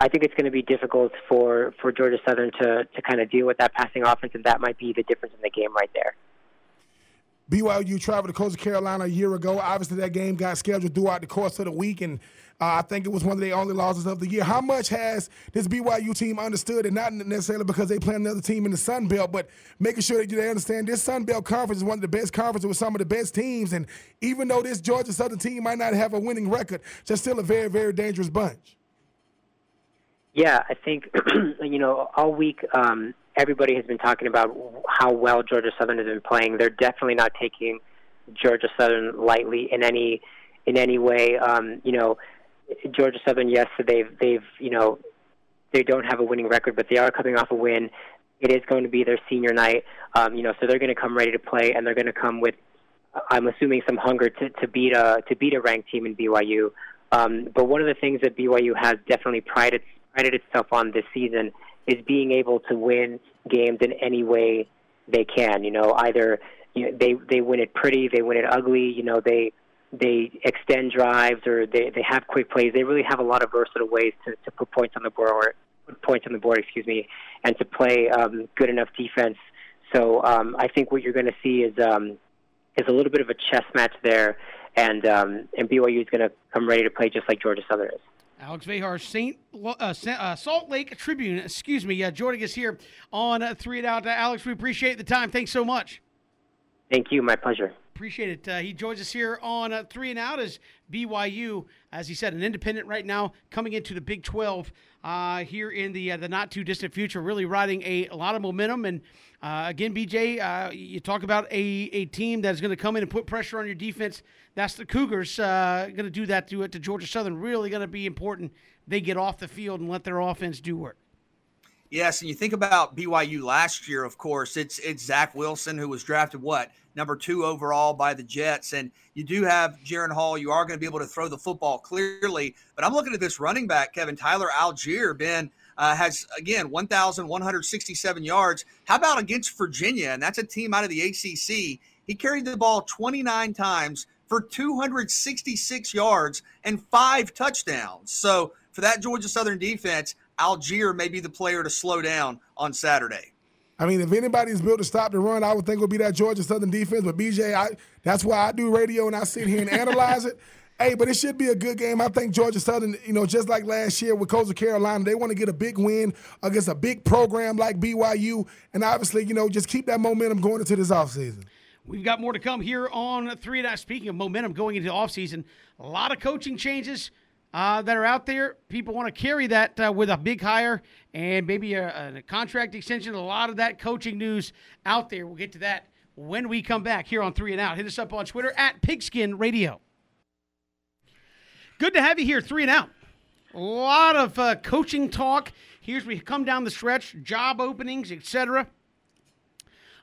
I think it's going to be difficult for for Georgia Southern to to kind of deal with that passing offense and that might be the difference in the game right there. BYU traveled to Coastal Carolina a year ago. Obviously, that game got scheduled throughout the course of the week, and uh, I think it was one of the only losses of the year. How much has this BYU team understood, and not necessarily because they play another team in the Sun Belt, but making sure that they understand this Sun Belt conference is one of the best conferences with some of the best teams, and even though this Georgia Southern team might not have a winning record, just still a very, very dangerous bunch. Yeah, I think *clears throat* you know all week um, everybody has been talking about how well Georgia Southern has been playing. They're definitely not taking Georgia Southern lightly in any in any way. Um, you know, Georgia Southern, yes, they've they've you know they don't have a winning record, but they are coming off a win. It is going to be their senior night, um, you know, so they're going to come ready to play, and they're going to come with, I'm assuming, some hunger to, to beat a to beat a ranked team in BYU. Um, but one of the things that BYU has definitely prided prided itself on this season is being able to win games in any way they can. You know, either you know, they they win it pretty, they win it ugly. You know, they they extend drives or they they have quick plays. They really have a lot of versatile ways to to put points on the board or put points on the board, excuse me, and to play um, good enough defense. So um, I think what you're going to see is um, is a little bit of a chess match there, and um, and BYU is going to come ready to play just like Georgia Southern is. Alex Vejar, Saint uh, uh, Salt Lake Tribune, excuse me, uh, joining us here on uh, Three and Out. Uh, Alex, we appreciate the time. Thanks so much. Thank you. My pleasure. Appreciate it. Uh, he joins us here on uh, Three and Out as BYU, as he said, an independent right now, coming into the Big 12 uh, here in the uh, the not too distant future, really riding a, a lot of momentum. And uh, again, BJ, uh, you talk about a, a team that's going to come in and put pressure on your defense. That's the Cougars going to do that to, to Georgia Southern. Really going to be important. They get off the field and let their offense do work. Yes, and you think about BYU last year, of course, it's it's Zach Wilson who was drafted what number two overall by the Jets, and you do have Jaren Hall. You are going to be able to throw the football clearly, but I'm looking at this running back, Kevin Tyler Allgeier, Ben uh, has again 1,167 yards. How about against Virginia? And that's a team out of the ACC. He carried the ball 29 times for 266 yards and five touchdowns. So for that Georgia Southern defense, Allgeier may be the player to slow down on Saturday. I mean, if anybody's built to stop the run, I would think it would be that Georgia Southern defense. But BJ, I, that's why I do radio and I sit here and analyze it. Hey, but it should be a good game. I think Georgia Southern, you know, just like last year with Coastal Carolina, they want to get a big win against a big program like BYU, and obviously, you know, just keep that momentum going into this offseason. We've got more to come here on three and out. Speaking of momentum going into the offseason, a lot of coaching changes uh, that are out there. People want to carry that uh, with a big hire and maybe a, a, contract extension. A lot of that coaching news out there. We'll get to that when we come back here on Three and Out. Hit us up on Twitter at Pigskin Radio. Good to have you here, Three and Out. A lot of uh, coaching talk. Here's we come down the stretch, job openings, etc.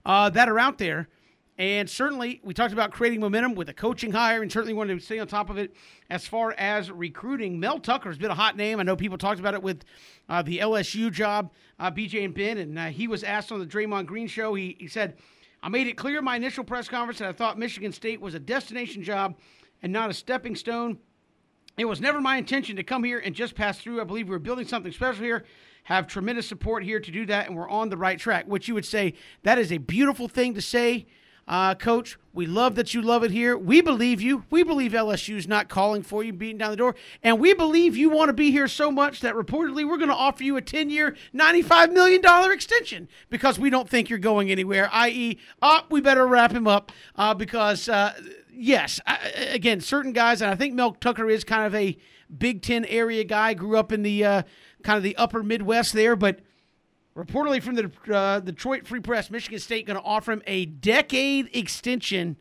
Uh, that are out there. And certainly, we talked about creating momentum with a coaching hire, and certainly wanted to stay on top of it as far as recruiting. Mel Tucker has been a hot name. I know people talked about it with uh, the LSU job, uh, BJ and Ben, and uh, he was asked on the Draymond Green show. He, he said, I made it clear in my initial press conference that I thought Michigan State was a destination job and not a stepping stone. It was never my intention to come here and just pass through. I believe we're building something special here, have tremendous support here to do that, and we're on the right track, which you would say that is a beautiful thing to say uh, Coach, we love that you love it here. We believe you. We believe LSU is not calling for you, beating down the door. And we believe you want to be here so much that reportedly we're going to offer you a 10 year, $95 million extension because we don't think you're going anywhere, i.e., oh, we better wrap him up uh, because, uh, yes, I, again, certain guys, and I think Mel Tucker is kind of a Big Ten area guy, grew up in the uh, kind of the upper Midwest there, but – Reportedly from the uh, Detroit Free Press, Michigan State going to offer him a decade extension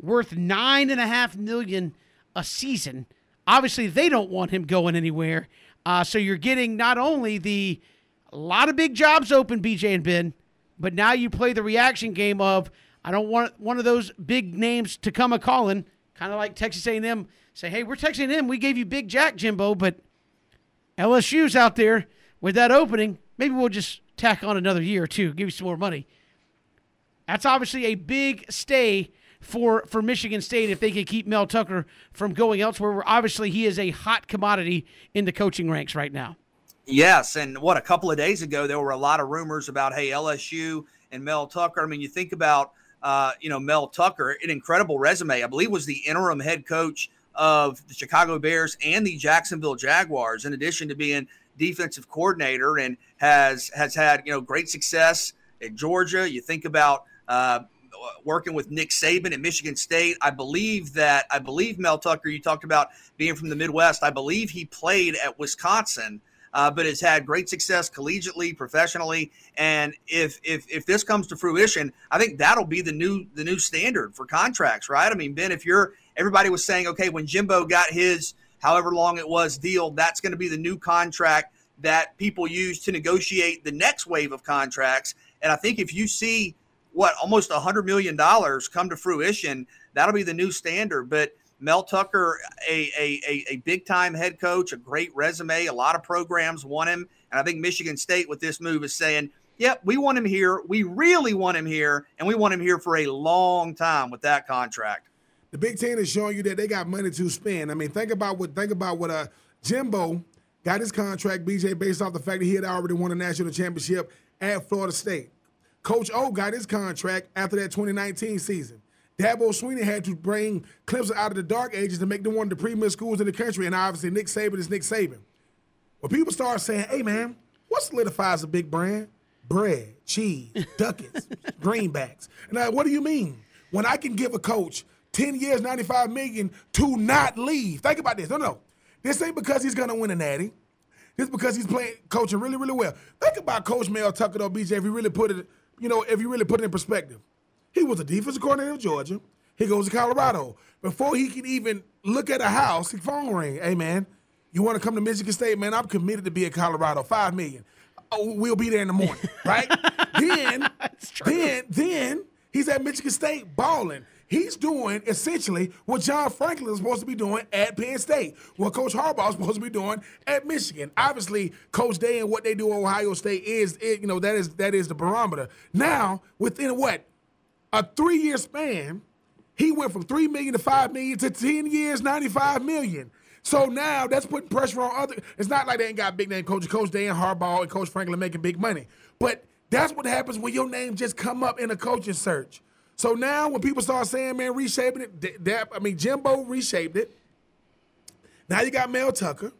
worth nine and a half million a season. Obviously, they don't want him going anywhere. Uh, so you're getting not only the a lot of big jobs open, BJ and Ben, but now you play the reaction game of I don't want one of those big names to come a calling, kind of like Texas A&M say, hey, we're Texas A&M, we gave you Big Jack Jimbo, but LSU's out there with that opening. Maybe we'll just tack on another year or two, give you some more money. That's obviously a big stay for for Michigan State if they can keep Mel Tucker from going elsewhere. Where obviously he is a hot commodity in the coaching ranks right now. Yes, and what a couple of days ago there were a lot of rumors about hey LSU and Mel Tucker. I mean, you think about uh, you know Mel Tucker, an incredible resume. I believe was the interim head coach of the Chicago Bears and the Jacksonville Jaguars, in addition to being defensive coordinator and has has had you know great success at Georgia. You think about uh, working with Nick Saban at Michigan State. I believe that I believe Mel Tucker. You talked about being from the Midwest. I believe he played at Wisconsin. Uh, but has had great success collegiately, professionally, and if if if this comes to fruition, I think that'll be the new the new standard for contracts, right? I mean, Ben, if you're everybody was saying, okay, when Jimbo got his however long it was deal, that's going to be the new contract that people use to negotiate the next wave of contracts. And I think if you see what almost a hundred million dollars come to fruition, that'll be the new standard. But Mel Tucker, a, a, a, big time head coach, a great resume, a lot of programs want him. And I think Michigan State with this move is saying, yep, we want him here. We really want him here. And we want him here for a long time with that contract the Big Ten is showing you that they got money to spend. I mean, think about what think about what uh Jimbo got his contract, BJ, based off the fact that he had already won a national championship at Florida State. Coach O got his contract after that 2019 season. Dabo Swinney had to bring Clemson out of the dark ages to make them one of the premier schools in the country, and obviously Nick Saban is Nick Saban. When people start saying, "Hey, man, what solidifies a big brand? Bread, cheese, *laughs* ducats, greenbacks." And I, what do you mean? When I can give a coach 10 years, 95 million to not leave. Think about this. No, no. This ain't because he's gonna win a natty. This because he's playing coaching really, really well. Think about Coach Mel Tucker though, BJ, if you really put it, you know, if you really put it in perspective. He was a defensive coordinator of Georgia. He goes to Colorado. Before he can even look at a house, his phone ring. Hey man, you want to come to Michigan State? Man, I'm committed to be in Colorado. Five million. Oh, we'll be there in the morning, *laughs* right? then, *laughs* then, then he's at Michigan State balling. He's doing essentially what John Franklin is supposed to be doing at Penn State, what Coach Harbaugh is supposed to be doing at Michigan. Obviously, Coach Day and what they do at Ohio State is, it, you know, that is that is the barometer. Now, within what a three-year span, he went from three million to five million to ten years, ninety-five million. So now that's putting pressure on other. It's not like they ain't got big name coaches. Coach Dan Harbaugh and Coach Franklin making big money, but that's what happens when your name just come up in a coaching search. So now when people start saying, man, reshaping it, that, I mean, Jimbo reshaped it. Now you got Mel Tucker.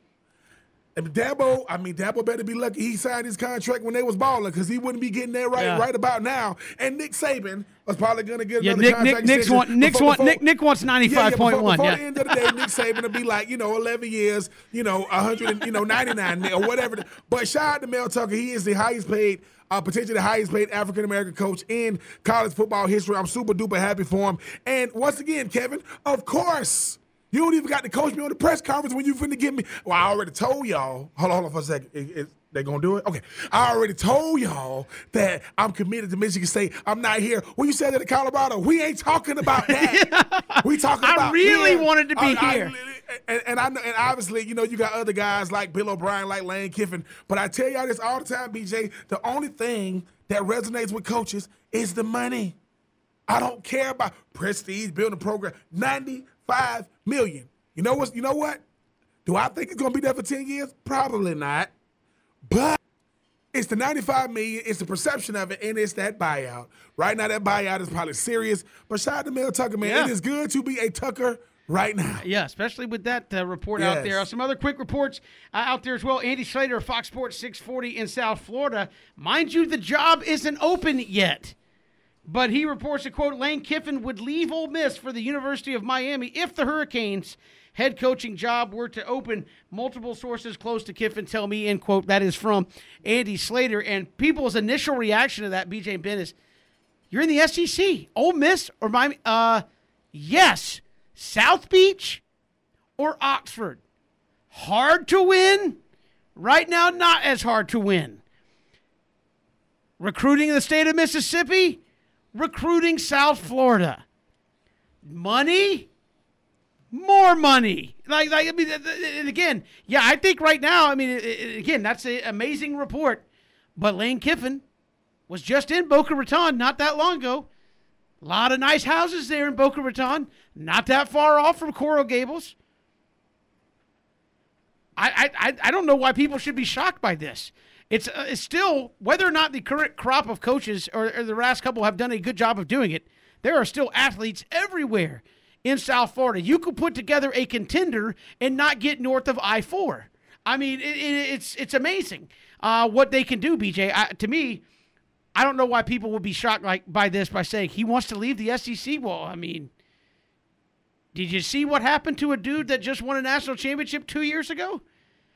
And Dabo, I mean, Dabo better be lucky he signed his contract when they was balling because he wouldn't be getting that right Yeah. right about now. And Nick Saban was probably going to get Yeah, Nick, contract Nick, Nick's want, Nick's before- want, before- Nick, Nick wants ninety five point one. before, before Yeah, the end of the day, Nick Saban will be like, you know, 11 years, you know, 100, and, you know, 99 or whatever. But shout out to Mel Tucker. He is the highest paid, uh, potentially the highest paid African American coach in college football history. I'm super duper happy for him. And once again, Kevin, of course. You don't even got to coach me on the press conference when you finna get me. Well, I already told y'all. Hold on, hold on for a second. It- it- they gonna do it? Okay. I already told y'all that I'm committed to Michigan State. I'm not here. When you said that in Colorado, we ain't talking about that. *laughs* we talking I about I really here. wanted to be I- I- here. and, and I know, and obviously, you know, you got other guys like Bill O'Brien, like Lane Kiffin. But I tell y'all this all the time, BJ. The only thing that resonates with coaches is the money. I don't care about prestige, building a program. Ninety-five million. You know what? You know what? Do I think it's gonna be there for ten years? Probably not. But it's the 95 million, it's the perception of it, and it's that buyout. Right now, that buyout is probably serious. But shout out to Mel Tucker, man. Yeah. It is good to be a Tucker right now. Yeah, especially with that uh, report out there. Some other quick reports uh, out there as well. Andy Slater Fox Sports 640 in South Florida. Mind you, the job isn't open yet. But he reports that, quote, Lane Kiffin would leave Ole Miss for the University of Miami if the Hurricanes head coaching job were to open. Multiple sources close to Kiffin tell me, end quote, that is from Andy Slater. And people's initial reaction to that, BJ and Ben, is you're in the SEC. Ole Miss or Miami? Uh, yes. South Beach or Oxford? Hard to win. Right now, not as hard to win. Recruiting in the state of Mississippi, recruiting South Florida. Money, more money. Like, like I mean, and again, yeah, I think right now, I mean, again, that's an amazing report. But Lane Kiffin was just in Boca Raton not that long ago. A lot of nice houses there in Boca Raton, not that far off from Coral Gables. I, I, I- I don't know why people should be shocked by this. It's, uh, it's still, whether or not the current crop of coaches or, or the last couple have done a good job of doing it, there are still athletes everywhere in South Florida. You could put together a contender and not get north of I 4. I mean, it, it, it's, it's amazing uh, what they can do, BJ. I, to me, I don't know why people would be shocked like by this by saying he wants to leave the SEC. Well, I mean, did you see what happened to a dude that just won a national championship two years ago?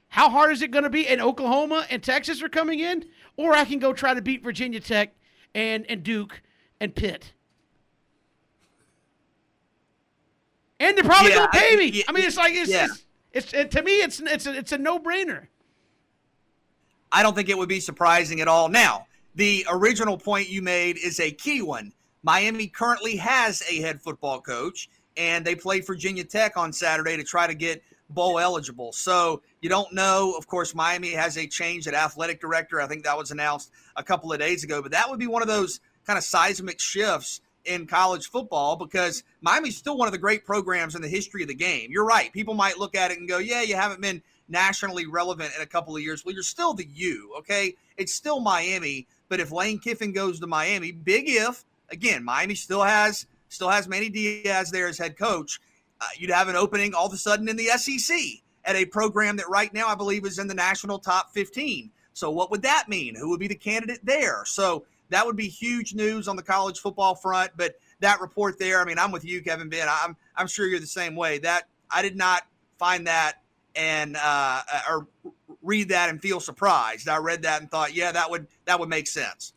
How hard is it going to be? And Oklahoma and Texas are coming in, or I can go try to beat Virginia Tech and and Duke and Pitt. And they're probably Yeah, going to pay I- me. yeah, I mean, it's like it's yeah. it's, it's it, to me it's it's a, it's a no brainer. I don't think it would be surprising at all. Now, the original point you made is a key one. Miami currently has a head football coach, and they played Virginia Tech on Saturday to try to get bowl eligible. So you don't know. Of course, Miami has a change at athletic director. I think that was announced a couple of days ago, but that would be one of those kind of seismic shifts in college football because Miami's still one of the great programs in the history of the game. You're right. People might look at it and go, yeah, you haven't been nationally relevant in a couple of years. Well, you're still the U, okay? It's still Miami. But if Lane Kiffin goes to Miami, big if, again, Miami still has still has Manny Diaz there as head coach. Uh, you'd have an opening all of a sudden in the SEC at a program that right now I believe is in the national top 15. So what would that mean? Who would be the candidate there? So that would be huge news on the college football front. But that report there, I mean, I'm with you, Kevin Ben. I'm I'm sure you're the same way. That I did not find that and uh, or read that and feel surprised. I read that and thought, yeah, that would that would make sense.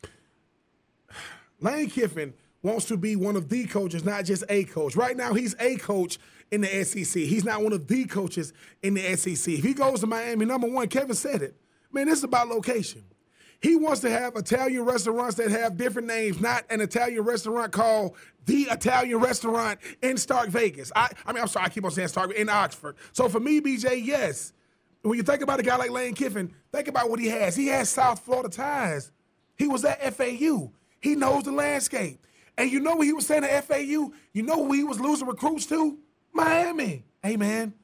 Lane Kiffin wants to be one of the coaches, not just a coach. Right now, he's a coach in the SEC. He's not one of the coaches in the SEC. If he goes to Miami, number one, Kevin said it. Man, this is about location. He wants to have Italian restaurants that have different names, not an Italian restaurant called the Italian restaurant in Stark Vegas. I, I mean, I'm sorry, I keep on saying Stark in Oxford. So for me, BJ, yes. When you think about a guy like Lane Kiffin, think about what he has. He has South Florida ties. He was at FAU. He knows the landscape. And you know what he was saying at FAU? You know who he was losing recruits to? Miami. Hey, man.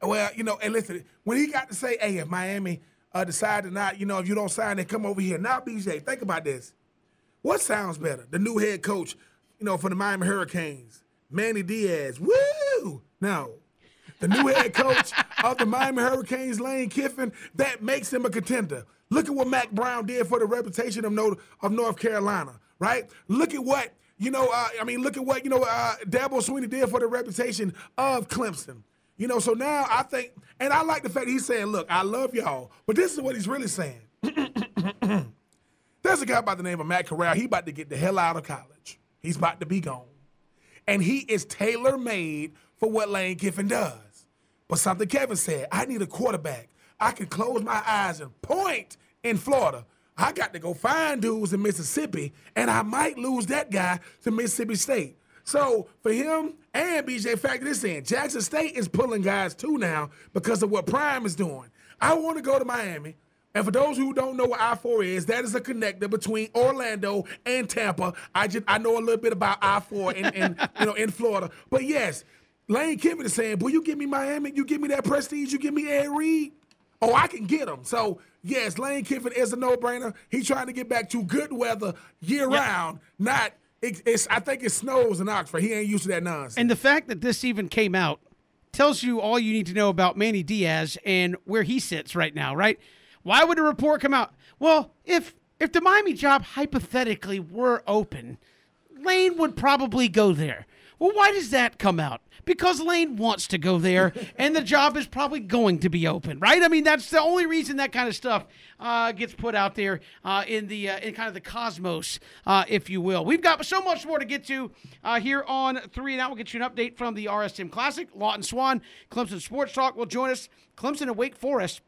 Well, you know, and listen, when he got to say, hey, if Miami uh, decide to not, you know, if you don't sign, then come over here. Now, BJ, think about this. What sounds better? The new head coach, you know, for the Miami Hurricanes, Manny Diaz. Woo! No. the new head *laughs* coach of the Miami Hurricanes, Lane Kiffin, that makes him a contender. Look at what Mack Brown did for the reputation of North, of North Carolina, right? Look at what, you know, uh, I mean, look at what, you know, uh, Dabo Swinney did for the reputation of Clemson. You know, so now I think, and I like the fact he's saying, look, I love y'all, but this is what he's really saying. There's a guy by the name of Matt Corral. He about to get the hell out of college. He's about to be gone. And he is tailor made for what Lane Kiffin does. But something Kevin said, I need a quarterback. I can close my eyes and point in Florida. I got to go find dudes in Mississippi, and I might lose that guy to Mississippi State. So for him and BJ, factor this in. Jackson State is pulling guys too now because of what Prime is doing. I want to go to Miami. And for those who don't know what I four is, that is a connector between Orlando and Tampa. I just I know a little bit about I four in, in *laughs* you know in Florida. But yes, Lane Kiffin is saying, "Boy, you give me Miami, you give me that prestige, you give me Ed Reed. Oh, I can get him." So yes, Lane Kiffin is a no brainer. He's trying to get back to good weather year yep. round, not. It's, I think it snows in Oxford. He ain't used to that nonsense. And the fact that this even came out tells you all you need to know about Manny Diaz and where he sits right now, right? Why would a report come out? Well, if if the Miami job hypothetically were open, Lane would probably go there. Well, why does that come out? Because Lane wants to go there, *laughs* and the job is probably going to be open, right? I mean, that's the only reason that kind of stuff uh, gets put out there uh, in the uh, in kind of the cosmos, uh, if you will. We've got so much more to get to uh, here on three, and now we'll get you an update from the RSM Classic. Lawton Swan, Clemson Sports Talk will join us. Clemson and Wake Forest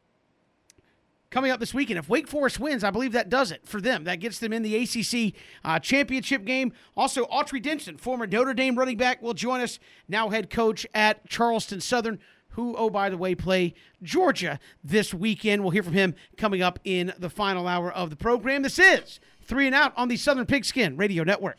coming up this weekend. If Wake Forest wins, I believe that does it for them. That gets them in the ACC uh, championship game. Also, Autry Denson, former Notre Dame running back, will join us, now head coach at Charleston Southern. Who, oh, by the way, play Georgia this weekend. We'll hear from him coming up in the final hour of the program. This is Three and Out on the Southern Pigskin Radio Network.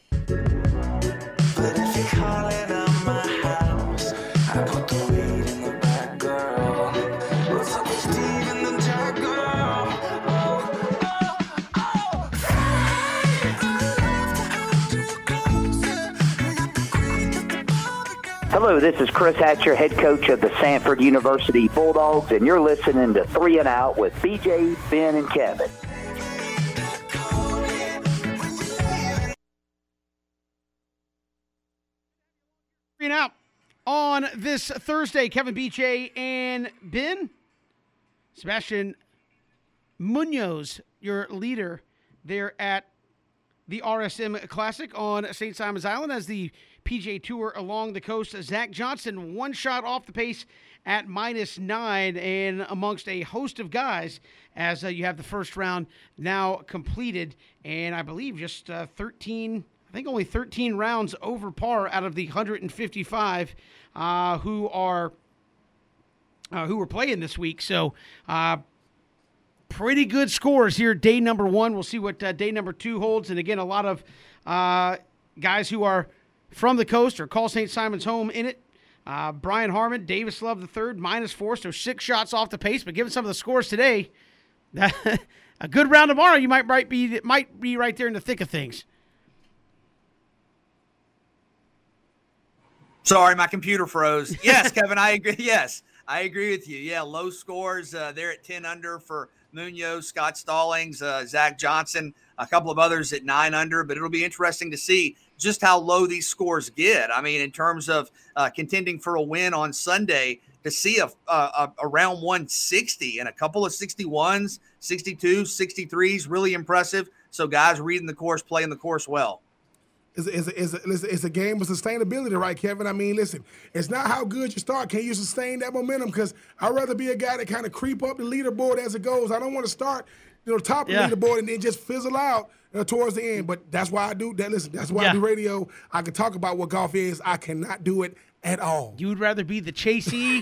Hello, this is Chris Hatcher, head coach of the Samford University Bulldogs, and you're listening to Three and Out with BJ, Ben, and Kevin. Three and Out on this Thursday, Kevin BJ and Ben. Sebastian Munoz, your leader there at the RSM Classic on St. Simon's Island as the PGA Tour along the coast. Zach Johnson, one shot off the pace at minus nine, and amongst a host of guys, as uh, you have the first round now completed, and I believe just uh, 13. I think only 13 rounds over par out of the 155 uh, who are uh, who are playing this week. So uh, pretty good scores here. Day number one. We'll see what uh, day number two holds. And again, a lot of uh, guys who are from the coast or call St. Simon's home in it. Uh, Brian Harman, Davis Love the third, minus four, so six shots off the pace. But given some of the scores today, *laughs* a good round tomorrow, you might right be might be right there in the thick of things. Sorry, my computer froze. *laughs* Yes, Kevin, I agree. Yes, I agree with you. Yeah, low scores. Uh, they're at ten under for Munoz, Scott Stallings, uh, Zach Johnson, a couple of others at nine under. But it'll be interesting to see just how low these scores get. I mean, in terms of uh, contending for a win on Sunday, to see a, a, a round 160 and a couple of 61s, 62s, 63s, really impressive. So guys reading the course, playing the course well. It's, it's, it's, it's, a game of sustainability, right, Kevin? I mean, listen, it's not how good you start. Can you sustain that momentum? Because I'd rather be a guy that kind of creep up the leaderboard as it goes. I don't want to start, you know, top yeah. of the leaderboard and then just fizzle out uh, towards the end. But that's why I do that. Listen, that's why yeah. I do radio. I can talk about what golf is. I cannot do it at all. You would rather be the chasee,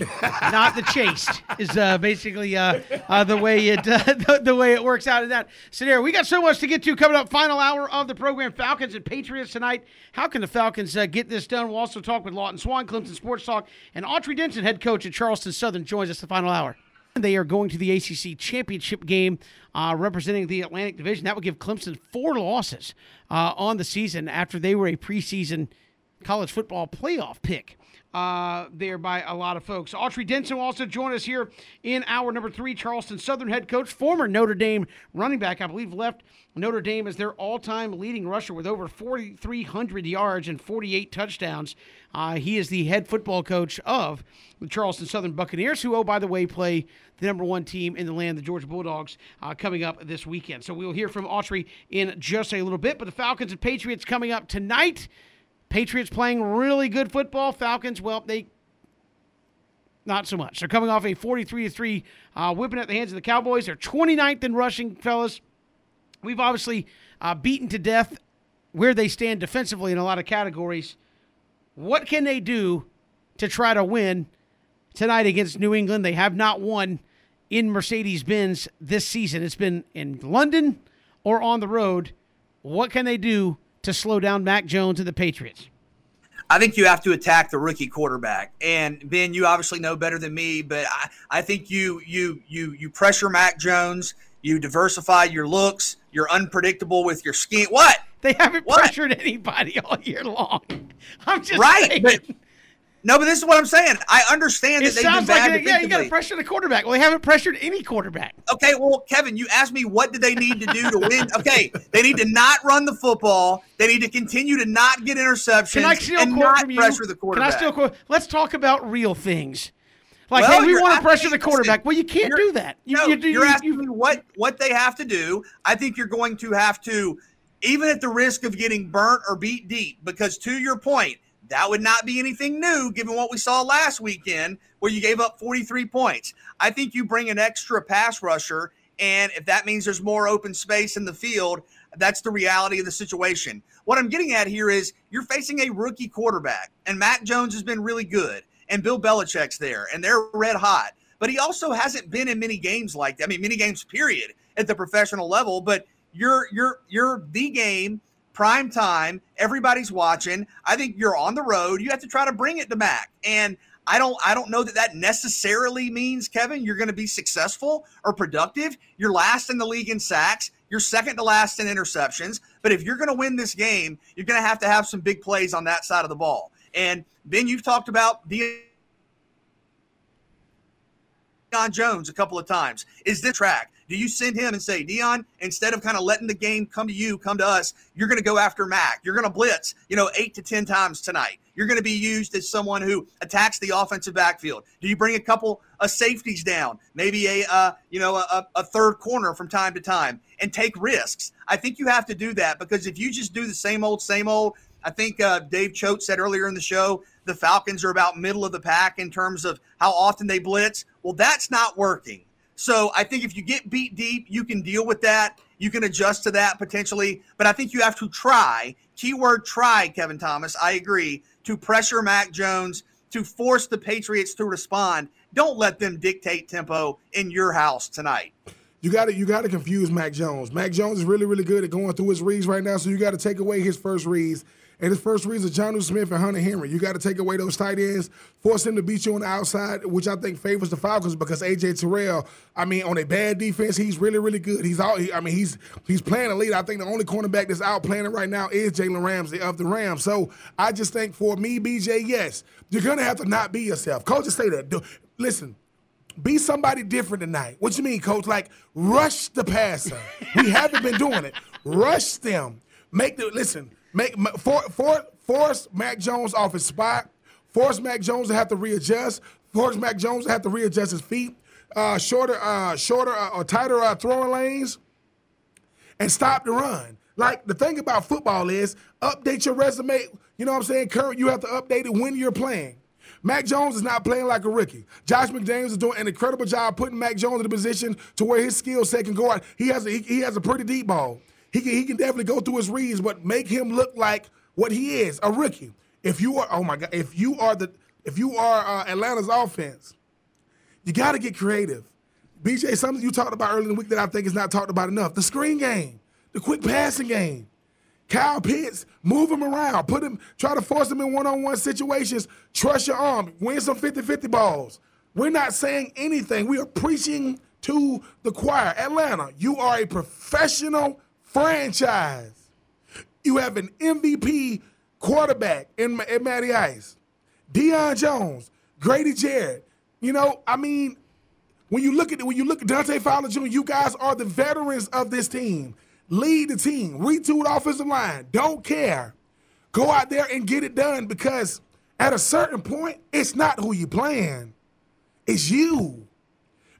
not the chased. Is uh, basically uh, uh, the way it uh, *laughs* the, the, way it works out in that scenario. We got so much to get to coming up. Final hour of the program: Falcons and Patriots tonight. How can the Falcons uh, get this done? We'll also talk with Lawton Swann, Clemson Sports Talk, and Autry Denson, head coach at Charleston Southern, joins us the final hour. They are going to the ACC championship game uh, representing the Atlantic Division. That would give Clemson four losses on the season after they were a preseason college football playoff pick uh, there by a lot of folks. Autry Denson will also join us here in hour number three. Charleston Southern head coach, former Notre Dame running back, I believe, left Notre Dame as their all time leading rusher with over 4,300 yards and 48 touchdowns. Uh, he is the head football coach of the Charleston Southern Buccaneers, who, oh, by the way, play the number one team in the land, the Georgia Bulldogs, uh, coming up this weekend. So we'll hear from Autry in just a little bit. But the Falcons and Patriots coming up tonight. Patriots playing really good football. Falcons, well, they not so much. They're coming off a 43 3 uh, whipping at the hands of the Cowboys. They're 29th in rushing, fellas. We've obviously uh, beaten to death where they stand defensively in a lot of categories. What can they do to try to win tonight against New England? They have not won in Mercedes Benz this season. It's been in London or on the road. What can they do to slow down Mac Jones and the Patriots? I think you have to attack the rookie quarterback. And Ben, you obviously know better than me, but I, I think you you you you pressure Mac Jones, you diversify your looks, you're unpredictable with your scheme. What? They haven't what? pressured anybody all year long. I'm just right. Saying. But no, but this is what I'm saying. I understand it that bad. Like, yeah, you got to pressure the quarterback. Well, they haven't pressured any quarterback. Okay, well, Kevin, you asked me what do they need to do to win. *laughs* Okay, they need to not run the football. They need to continue to not get interceptions Can I steal and not pressure the quarterback. Can I still quote? Let's talk about real things. Like, well, hey, we want to pressure the quarterback. Well, you can't do that. You, no, you, are asking me what what they have to do. I think you're going to have to, even at the risk of getting burnt or beat deep, because to your point, that would not be anything new given what we saw last weekend where you gave up 43 points. I think you bring an extra pass rusher, and if that means there's more open space in the field, that's the reality of the situation. What I'm getting at here is you're facing a rookie quarterback, and Mac Jones has been really good, and Bill Belichick's there, and they're red hot. But he also hasn't been in many games like that. I mean, many games, period, at the professional level. But you're you're you're the game prime time. Everybody's watching. I think you're on the road. You have to try to bring it to Mac. And I don't I don't know that that necessarily means Kevin you're going to be successful or productive. You're last in the league in sacks. You're second to last in interceptions. But if you're going to win this game, you're going to have to have some big plays on that side of the ball. And Ben, you've talked about Deion Jones a couple of times. Is this track? Do you send him and say, Deion, instead of kind of letting the game come to you, come to us, you're going to go after Mac. You're going to blitz, you know, eight to 10 times tonight. You're going to be used as someone who attacks the offensive backfield. Do you bring a couple of safeties down, maybe a, uh, you know, a, a third corner from time to time and take risks? I think you have to do that because if you just do the same old, same old, I think uh, Dave Choate said earlier in the show the Falcons are about middle of the pack in terms of how often they blitz. Well, that's not working. So I think if you get beat deep, you can deal with that. You can adjust to that potentially. But I think you have to try, keyword try, Kevin Thomas, I agree, to pressure Mac Jones, to force the Patriots to respond. Don't let them dictate tempo in your house tonight. You got to you got to confuse Mac Jones. Mac Jones is really really good at going through his reads right now, so you got to take away his first reads and his first reads are Jonnu Smith and Hunter Henry. You got to take away those tight ends, force him to beat you on the outside, which I think favors the Falcons because AJ Terrell, I mean, on a bad defense, he's really, really good. He's all, I mean, he's he's playing lead. I think the only cornerback that's out playing it right now is Jalen Ramsey of the Rams. So I just think for me, BJ, yes, you're gonna have to not be yourself. Coaches say that. Listen, be somebody different tonight. What you mean, coach? Like rush the passer. we haven't been doing it. Rush them. Make the listen. Make for, for, force Mac Jones off his spot. Force Mac Jones to have to readjust. Force Mac Jones to have to readjust his feet. Uh, shorter, uh, shorter uh, or tighter uh, throwing lanes, and stop the run. Like the thing about football is update your resume. You know what I'm saying? Current, you have to update it when you're playing. Mac Jones is not playing like a rookie. Josh McDaniels is doing an incredible job putting Mac Jones in a position to where his skill set can go out. He has a, he, he has a pretty deep ball. He can, he can definitely go through his reads, but make him look like what he is, a rookie. If you are, oh my God, if you are the, if you are uh, Atlanta's offense, you got to get creative. BJ, something you talked about earlier in the week that I think is not talked about enough: the screen game, the quick passing game. Kyle Pitts, move him around, put him, try to force him in one-on-one situations. Trust your arm, win some 50-50 balls. We're not saying anything. We are preaching to the choir. Atlanta, you are a professional franchise. You have an MVP quarterback in, in Matty Ice, Deion Jones, Grady Jarrett. You know, I mean, when you look at it, when you look at Dante Fowler Jr., you guys are the veterans of this team. Lead the team, retool the offensive line. Don't care. Go out there and get it done because at a certain point, it's not who you playing. It's you.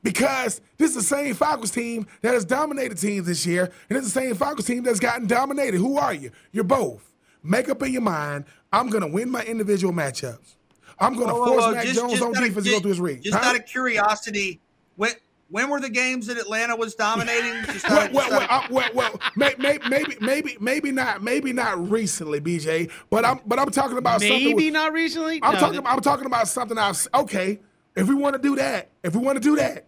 Because this is the same Falcons team that has dominated teams this year, and it's the same Falcons team that's gotten dominated. Who are you? You're both. Make up in your mind, I'm going to win my individual matchups. I'm going to Whoa, whoa, force whoa, Mac just- Jones just on out of- defense to go through his read. Just Huh? out of curiosity, when when were the games that Atlanta was dominating? *laughs* Well, well, well, of- uh, well, well may, may, maybe, maybe, maybe not, maybe not recently, BJ. But I'm, but I'm talking about something. Maybe with- not recently. I'm No, talking. th- I'm talking about something else. Okay, if we want to do that, if we want to do that,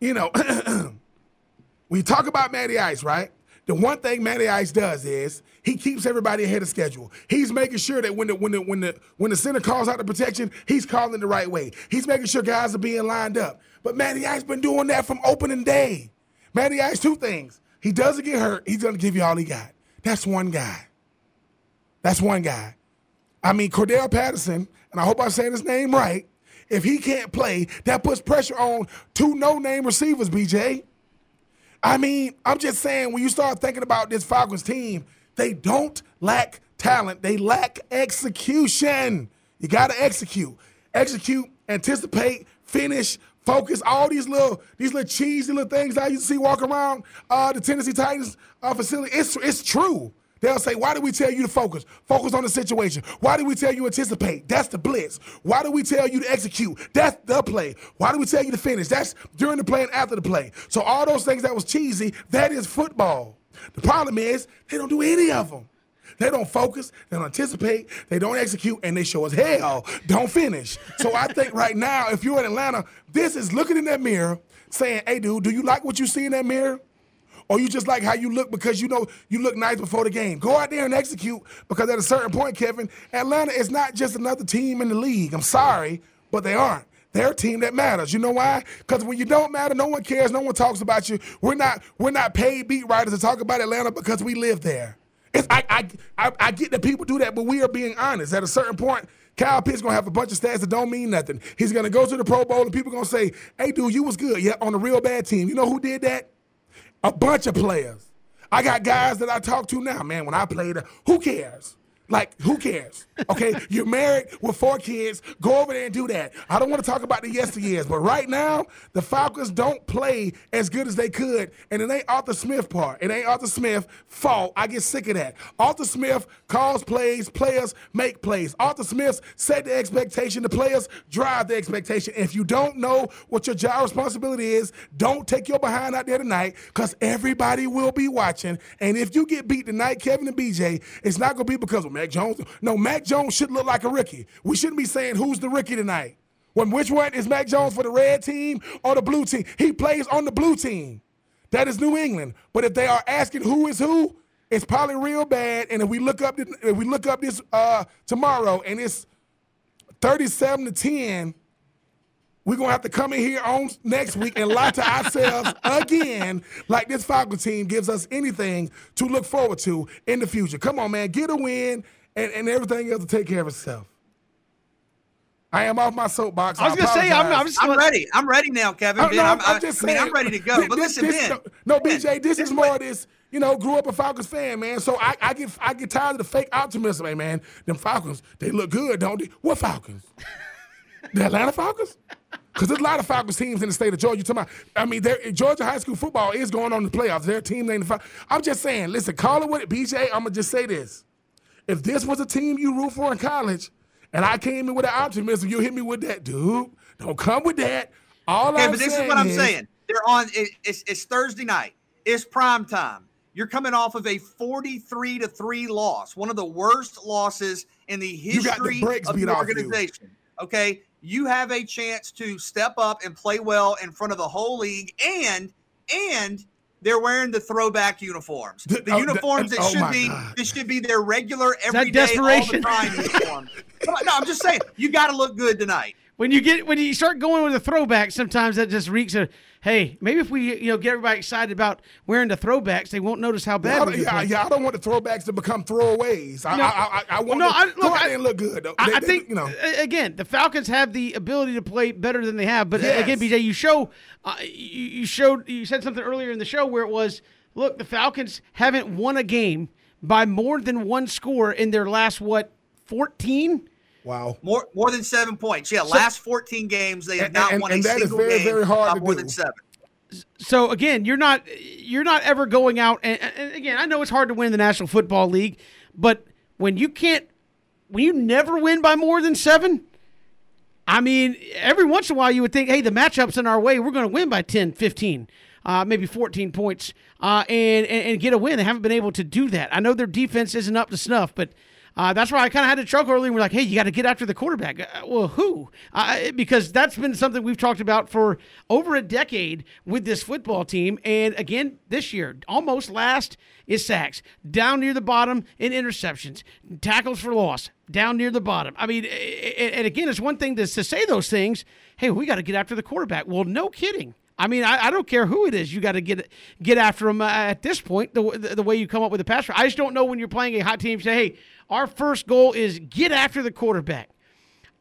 you know, *clears throat* when you talk about Matty Ice, right? The one thing Matty Ice does is he keeps everybody ahead of schedule. He's making sure that when the when the when the when the center calls out the protection, he's calling the right way. He's making sure guys are being lined up. But Matty Ice been doing that from opening day. Matty Ice, two things. He doesn't get hurt. He's gonna give you all he got. That's one guy. That's one guy. I mean, Cordell Patterson, and I hope I'm saying his name right. If he can't play, that puts pressure on two no-name receivers, BJ. I mean, I'm just saying, when you start thinking about this Falcons team, they don't lack talent. They lack execution. You got to execute. Execute, anticipate, finish, focus, all these little these little cheesy little things I used to see walk around uh, the Tennessee Titans uh, facility. It's, it's true. They'll say, why did we tell you to focus? Focus on the situation. Why did we tell you to anticipate? That's the blitz. Why did we tell you to execute? That's the play. Why did we tell you to finish? That's during the play and after the play. So all those things that was cheesy, that is football. The problem is they don't do any of them. They don't focus, they don't anticipate, they don't execute, and they show us hell don't finish. So I think right now, if you're in Atlanta, this is looking in that mirror saying, hey, dude, do you like what you see in that mirror? Or you just like how you look because you know you look nice before the game. Go out there and execute because at a certain point, Kevin, Atlanta is not just another team in the league. I'm sorry, but they aren't. They're a team that matters. You know why? Because when you don't matter, no one cares, no one talks about you. We're not we're not paid beat writers to talk about Atlanta because we live there. It's, I, I, I, I get that people do that, but we are being honest. At a certain point, Kyle Pitts gonna have a bunch of stats that don't mean nothing. He's gonna go to the Pro Bowl and people gonna say, "Hey, dude, you was good." Yeah, on a real bad team. You know who did that? A bunch of players. I got guys that I talk to now, man. When I played, who cares? Like, who cares? Okay, you're married with four kids. Go over there and do that. I don't want to talk about the yesteryears, but right now, the Falcons don't play as good as they could, and it ain't Arthur Smith part. It ain't Arthur Smith fault. I get sick of that. Arthur Smith calls plays, players make plays. Arthur Smith set the expectation. The players drive the expectation. If you don't know what your job responsibility is, don't take your behind out there tonight, because everybody will be watching. And if you get beat tonight, Kevin and BJ, it's not gonna be because of Mac Jones. No, Mac Jones should look like a rookie. We shouldn't be saying who's the rookie tonight. When which one is Mac Jones for the red team or the blue team? He plays on the blue team. That is New England. But if they are asking who is who, it's probably real bad. And if we look up, if we look up this uh, tomorrow, and it's thirty-seven to ten, we're gonna have to come in here on next week and lie to ourselves again, like this Falcon team gives us anything to look forward to in the future. Come on, man, get a win, and, and everything else to take care of itself. I am off my soapbox. I was gonna say, I'm, I'm just I'm ready. I'm ready now, Kevin. Uh, I'm, no, I'm, I'm I- just I mean, saying. I'm ready to go. But listen, this- Ben. No, no, Ben, BJ, this is more of this. You know, grew up a Falcons fan, man. So I, I get I get tired of the fake optimism, hey, man. Them Falcons, they look good, don't they? What Falcons? the Atlanta Falcons? Because there's a lot of Falcons teams in the state of Georgia. You talking about, I mean, Georgia high school football is going on in the playoffs. Their team named the Falcons. I'm just saying, listen, call it what it, BJ. I'm gonna just say this: if this was a team you root for in college, and I came in with an optimism, you hit me with that, dude. Don't come with that. All Okay, I'm but this is what I'm saying. They're on. It, it's, it's Thursday night. It's prime time. You're coming off of a 43 to three loss, one of the worst losses in the got the history of the organization. Okay, you have a chance to step up and play well in front of the whole league, and and they're wearing the throwback uniforms, The- the oh, the- uniforms that oh should be God. this should be their regular everyday all the time uniform. *laughs* No, I'm just saying you got to look good tonight. When you get when you start going with a throwback, sometimes that just reeks of hey, maybe if we you know get everybody excited about wearing the throwbacks, they won't notice how bad. Yeah, I we don't- yeah, yeah, I don't want the throwbacks to become throwaways. I, No. I, I, I want no, to I- look, I- look good. though. I, They- I they- think you know. again the Falcons have the ability to play better than they have. But Yes. again, BJ, you show uh, you, you showed you said something earlier in the show where it was look the Falcons haven't won a game by more than one score in their last what fourteen. Wow. More more than seven points. Yeah, last 14 games they have not and- won and a that is single very, game very hard by to more do. than seven. So again, you're not you're not ever going out and, and again, I know it's hard to win the National Football League, but when you can't when you never win by more than 7, I mean, every once in a while you would think, "Hey, the matchup's in our way. We're going to win by 10, 15, uh, maybe 14 points uh, and, and and get a win." They haven't been able to do that. I know their defense isn't up to snuff, but uh, that's why I kind of had to chuckle earlier. We're like, "Hey, you got to get after the quarterback." Uh, well, who? Uh, because that's been something we've talked about for over a decade with this football team. And again, this year, almost last is sacks, down near the bottom in interceptions, tackles for loss, down near the bottom. I mean, and again, it's one thing to, to say those things. Hey, we got to get after the quarterback. Well, no kidding. I mean, I, I don't care who it is. You got to get get after them uh, at this point. The, the, the way you come up with a pass. I just don't know when you're playing a hot team. Say, hey, our first goal is get after the quarterback.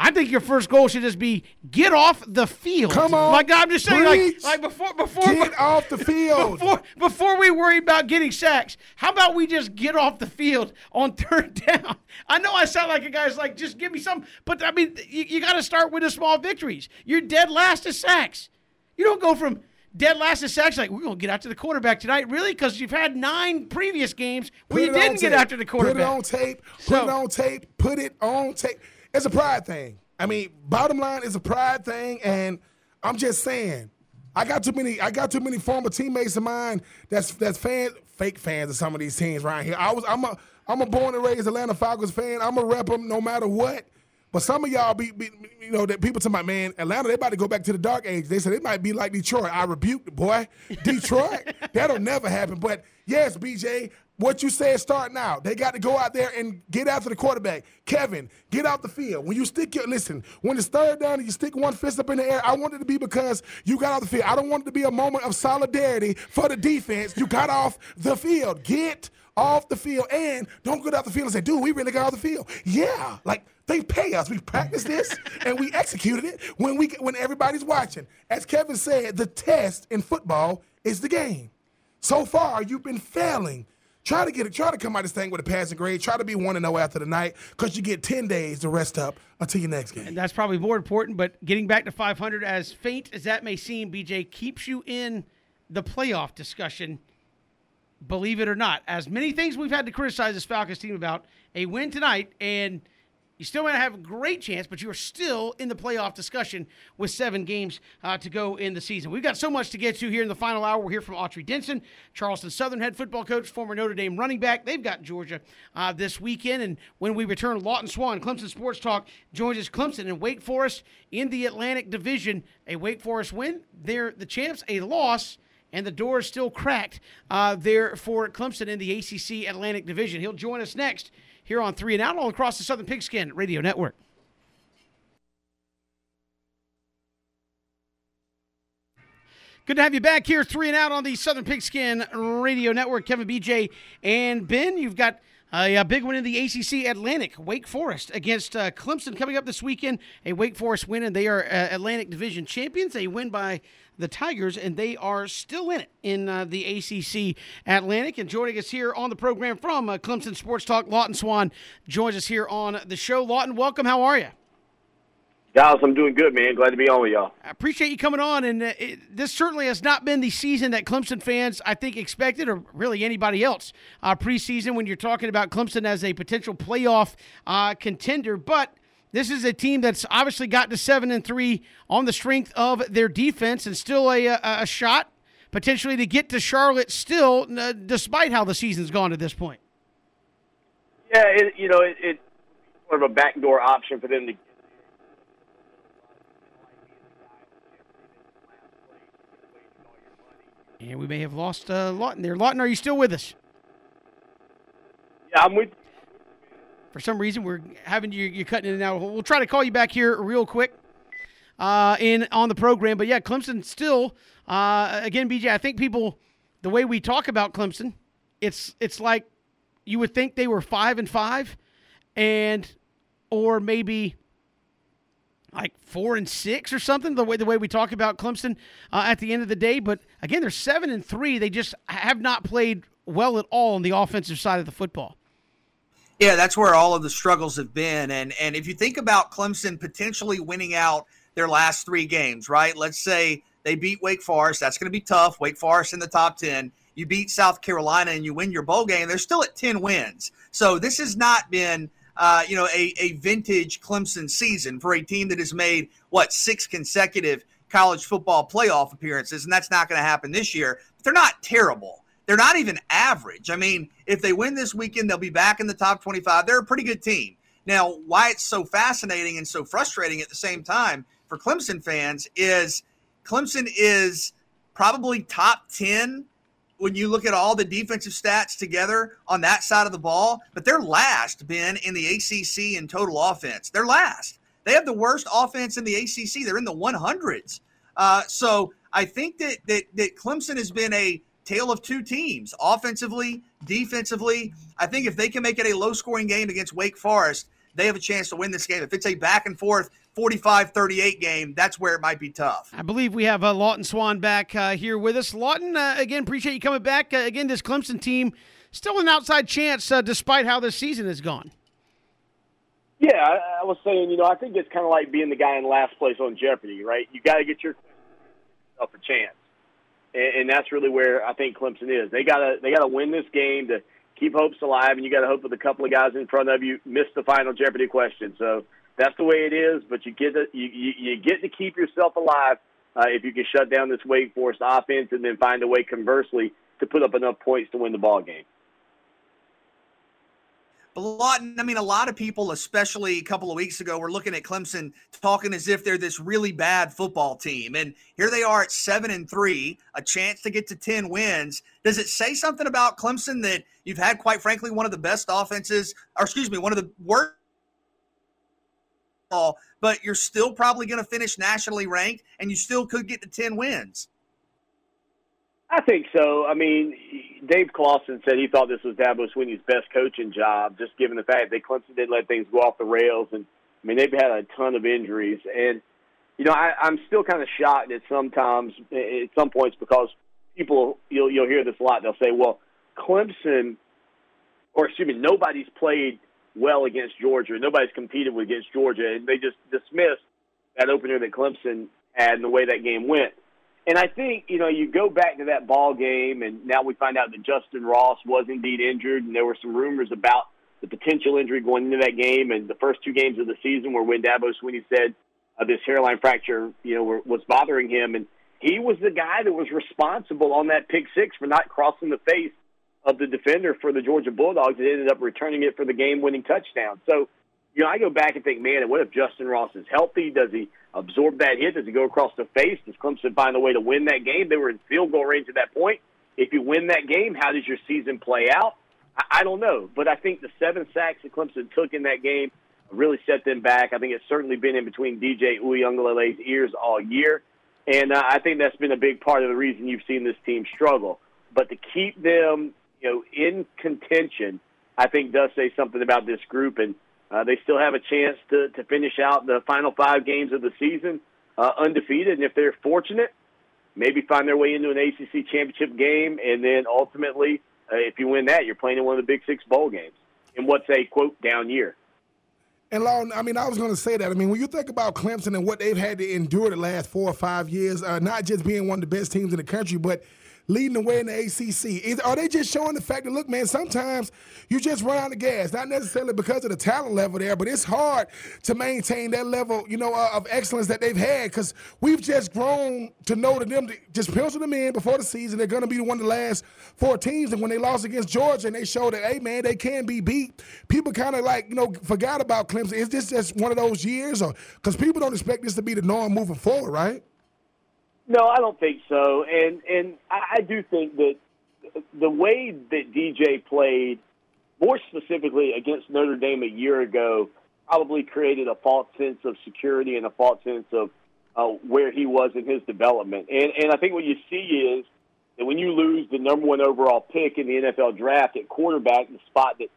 I think your first goal should just be get off the field. Come on, like I'm just saying, like, preach. like before before Get *laughs* off the field. before before we worry about getting sacks, how about we just get off the field on third *laughs* down? I know I sound like a guy's like, just give me some, but I mean, you, you got to start with the small victories. You're dead last to sacks. You don't go from dead last in sacks like we're going to get after the quarterback tonight, really, because you've had nine previous games where you Put it on didn't get after the quarterback. Put it on tape. Put So- it on tape. Put it on tape. It's a pride thing. I mean, bottom line is a pride thing, and I'm just saying, I got too many. I got too many former teammates of mine that's that's fans, fake fans of some of these teams around here. I was I'm a I'm a born and raised Atlanta Falcons fan. I'm a rep them no matter what. But some of y'all be, be you know, that people to my man, Atlanta, they about to go back to the dark age. They said it might be like Detroit. I rebuked the boy. *laughs* Detroit, that'll never happen. But yes, BJ, what you said start now. They got to go out there and get after the quarterback. Kevin, get out the field. When you stick your listen, when it's third down and you stick one fist up in the air, I want it to be because you got off the field. I don't want it to be a moment of solidarity for the defense. You got off the field. Get off the field and don't get off the field and say, dude, we really got off the field. Yeah, like they pay us. We practiced this and we executed it when we when everybody's watching. As Kevin said, the test in football is the game. So far, you've been failing. Try to get it. Try to come out of this thing with a passing grade. Try to be one to oh zero after the night, because you get ten days to rest up until your next game. And that's probably more important. But getting back to 500, as faint as that may seem, BJ keeps you in the playoff discussion. Believe it or not, as many things we've had to criticize this Falcons team about, a win tonight, and you still might have a great chance, but you are still in the playoff discussion with seven games uh, to go in the season. We've got so much to get to here in the final hour. We'll hear from Autry Denson, Charleston Southern head football coach, former Notre Dame running back. They've got Georgia uh, this weekend. And when we return, Lawton Swan, Clemson Sports Talk, joins us Clemson and Wake Forest in the Atlantic Division. A Wake Forest win. They're the champs. A loss and the door is still cracked uh, there for Clemson in the ACC Atlantic Division. He'll join us next here on Three and Out, all across the Southern Pigskin Radio Network. Good to have you back here, Three and Out on the Southern Pigskin Radio Network. Kevin, BJ, and Ben, you've got a, a big win in the ACC Atlantic. Wake Forest against uh, Clemson coming up this weekend. A Wake Forest win, and they are uh, Atlantic Division champions. They win by the Tigers, and they are still in it in uh, the ACC Atlantic. And joining us here on the program from uh, Clemson Sports Talk, Lawton Swan joins us here on the show. Lawton, welcome. How are you? Guys, I'm doing good, man. Glad to be on with y'all. I appreciate you coming on, and uh, it, this certainly has not been the season that Clemson fans, I think, expected, or really anybody else uh, preseason. When you're talking about Clemson as a potential playoff uh, contender, but this is a team that's obviously got to seven and three on the strength of their defense, and still a, a, a shot potentially to get to Charlotte. Still, uh, despite how the season's gone to this point. Yeah, it, you know, it, it's sort of a backdoor option for them to. And we may have lost uh, Lawton there. Lawton, are you still with us? Yeah, I'm with. For some reason, we're having you you're cutting in and out. We'll try to call you back here real quick. uh, in on the program. But yeah, Clemson still uh, again, BJ. I think people the way we talk about Clemson, it's it's like you would think they were five and five, and or maybe like four and six or something. The way the way we talk about Clemson uh, at the end of the day, but again, they're seven and three. They just have not played well at all on the offensive side of the football. Yeah, that's where all of the struggles have been. And and if you think about Clemson potentially winning out their last three games, right? Let's say they beat Wake Forest. That's going to be tough. Wake Forest in the top 10. You beat South Carolina and you win your bowl game. They're still at 10 wins. So this has not been, uh, you know, a, a vintage Clemson season for a team that has made, what, six consecutive college football playoff appearances. And that's not going to happen this year. But they're not terrible. They're not even average. I mean, if they win this weekend, they'll be back in the top 25. They're a pretty good team. Now, why it's so fascinating and so frustrating at the same time for Clemson fans is Clemson is probably top 10 when you look at all the defensive stats together on that side of the ball, but they're last, Ben, in the ACC in total offense. They're last. They have the worst offense in the ACC. They're in the 100s. Uh, so I think that, that that Clemson has been a tale of two teams, offensively, defensively. I think if they can make it a low scoring game against Wake Forest, they have a chance to win this game. If it's a back and forth 45 38 game, that's where it might be tough. I believe we have uh, Lawton Swan back uh, here with us. Lawton, uh, again, appreciate you coming back. Uh, again, this Clemson team still an outside chance uh, despite how this season has gone. Yeah, I, I was saying, you know, I think it's kind of like being the guy in last place on Jeopardy, right? You got to get yourself *laughs* a chance and, and that's really where I think Clemson is. They gotta they gotta win this game to keep hopes alive, and you got to hope that a couple of guys in front of you miss the final Jeopardy question. So that's the way it is. But you get to, you, you, you get to keep yourself alive uh, if you can shut down this Wake Forest offense, and then find a way, conversely, to put up enough points to win the ball game a lot. I mean, a lot of people, especially a couple of weeks ago, were looking at Clemson talking as if they're this really bad football team, and here they are at seven and three, a chance to get to ten wins. Does it say something about Clemson that you've had, quite frankly, one of the best offenses, or excuse me, one of the worst? But you're still probably going to finish nationally ranked, and you still could get to ten wins. I think so. I mean, Dave Clawson said he thought this was Dabo Swinney's best coaching job, just given the fact that Clemson didn't let things go off the rails. And I mean, they've had a ton of injuries, and you know, I, I'm still kind of shocked at sometimes at some points because people you'll you'll hear this a lot. They'll say, "Well, Clemson, or excuse me, nobody's played well against Georgia. Nobody's competed against Georgia, and they just dismiss that opener that Clemson had and the way that game went." And I think you know you go back to that ball game, and now we find out that Justin Ross was indeed injured, and there were some rumors about the potential injury going into that game. And the first two games of the season were when Dabo Swinney said uh, this hairline fracture, you know, were, was bothering him, and he was the guy that was responsible on that pick six for not crossing the face of the defender for the Georgia Bulldogs and ended up returning it for the game-winning touchdown. So, you know, I go back and think, man, what if Justin Ross is healthy? Does he absorb that hit? Does he go across the face? Does Clemson find a way to win that game? They were in field goal range at that point. If you win that game, how does your season play out? I, I don't know, but I think the seven sacks that Clemson took in that game really set them back. I think it's certainly been in between DJ Uiagalelei's ears all year, and uh, I think that's been a big part of the reason you've seen this team struggle. But to keep them, you know, in contention, I think does say something about this group and uh, they still have a chance to, to finish out the final five games of the season uh, undefeated. And if they're fortunate, maybe find their way into an ACC championship game. And then ultimately, uh, if you win that, you're playing in one of the Big Six bowl games in what's a, quote, down year. And Lawton, I mean, I was going to say that. I mean, when you think about Clemson and what they've had to endure the last four or five years, uh, not just being one of the best teams in the country, but – leading the way in the ACC? Is, are they just showing the fact that, look, man, sometimes you just run out of gas, not necessarily because of the talent level there, but it's hard to maintain that level, you know, uh, of excellence that they've had because we've just grown to know that them just pencil them in before the season. They're going to be one of the last four teams. And when they lost against Georgia and they showed that, hey, man, they can be beat, people kind of like, you know, forgot about Clemson. Is this just one of those years? or Because people don't expect this to be the norm moving forward, right? No, I don't think so. And and I, do think that the way that DJ played, more specifically against Notre Dame a year ago, probably created a false sense of security and a false sense of uh, where he was in his development. And and I think what you see is that when you lose the number one overall pick in the NFL draft at quarterback, the spot that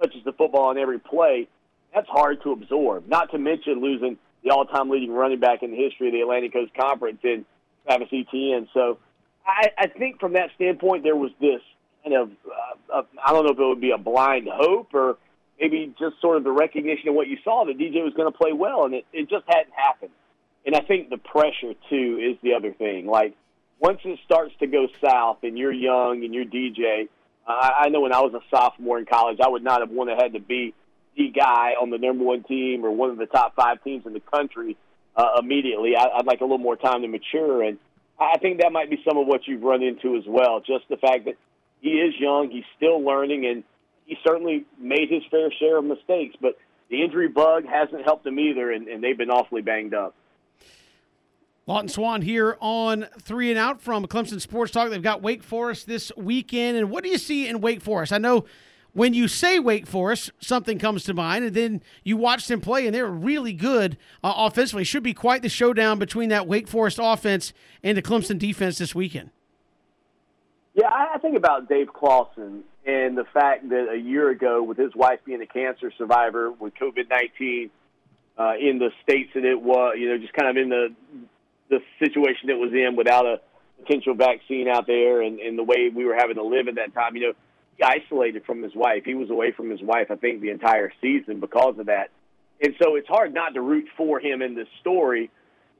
touches the football on every play, that's hard to absorb. Not to mention losing the all-time leading running back in the history of the Atlantic Coast Conference in Travis Etienne. So I, I think from that standpoint, there was this kind of uh, uh, I don't know if it would be a blind hope or maybe just sort of the recognition of what you saw that DJ was going to play well, and it, it just hadn't happened. And I think the pressure too is the other thing. Like once it starts to go south and you're young and you're DJ, uh, I know when I was a sophomore in college, I would not have wanted had to be the guy on the number one team or one of the top five teams in the country uh, immediately. I, I'd like a little more time to mature, and I think that might be some of what you've run into as well. Just the fact that he is young, he's still learning, and he certainly made his fair share of mistakes. But the injury bug hasn't helped him either, and, and they've been awfully banged up. Lawton Swan here on Three and Out from Clemson Sports Talk. They've got Wake Forest this weekend. And what do you see in Wake Forest? I know when you say Wake Forest, something comes to mind, and then you watch them play, and they're really good uh, offensively. Should be quite the showdown between that Wake Forest offense and the Clemson defense this weekend. Yeah, I think about Dave Clawson and the fact that a year ago, with his wife being a cancer survivor with COVID nineteen uh, in the states that it was, you know, just kind of in the the situation it was in without a potential vaccine out there and, and the way we were having to live at that time, you know, isolated from his wife. He was away from his wife, I think, the entire season because of that. And so it's hard not to root for him in this story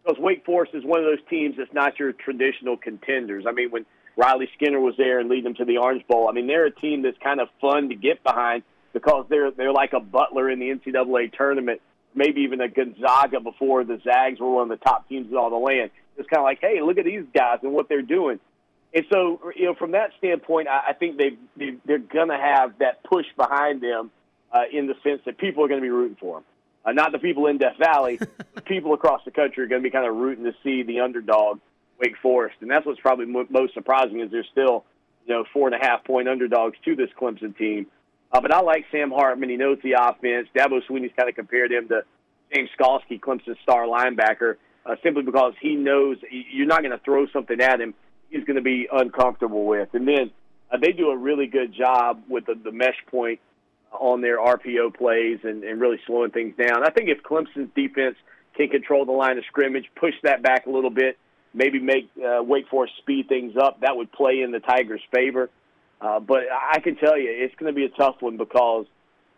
because Wake Forest is one of those teams that's not your traditional contenders. I mean, when Riley Skinner was there and lead them to the Orange Bowl, I mean, they're a team that's kind of fun to get behind because they're they're like a Butler in the NCAA tournament maybe even a Gonzaga before the Zags were one of the top teams in all the land. It's kind of like, hey, look at these guys and what they're doing. And so, you know, from that standpoint, I, I think they, they they're going to have that push behind them uh, in the sense that people are going to be rooting for them. Uh, not the people in Death Valley, *laughs* people across the country are going to be kind of rooting to see the underdog, Wake Forest, and that's what's probably most surprising is they're still, you know, four and a half point underdogs to this Clemson team. Uh, but I like Sam Hartman. He knows the offense. Dabo Swinney's kind of compared him to James Skalski, Clemson's star linebacker, uh, simply because he knows you're not going to throw something at him he's going to be uncomfortable with. And then uh, they do a really good job with the, the mesh point on their RPO plays and, and really slowing things down. I think if Clemson's defense can control the line of scrimmage, push that back a little bit, maybe make uh, Wake Forest speed things up, that would play in the Tigers' favor. Uh, but I can tell you, it's going to be a tough one because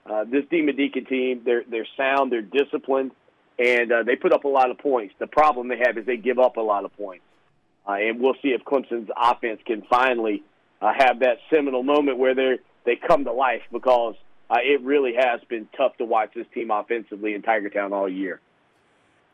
uh, this Deacon team, they're they're sound, they're disciplined, and uh, they put up a lot of points. The problem they have is they give up a lot of points, uh, and we'll see if Clemson's offense can finally uh, have that seminal moment where they they come to life because uh, it really has been tough to watch this team offensively in Tiger Town all year.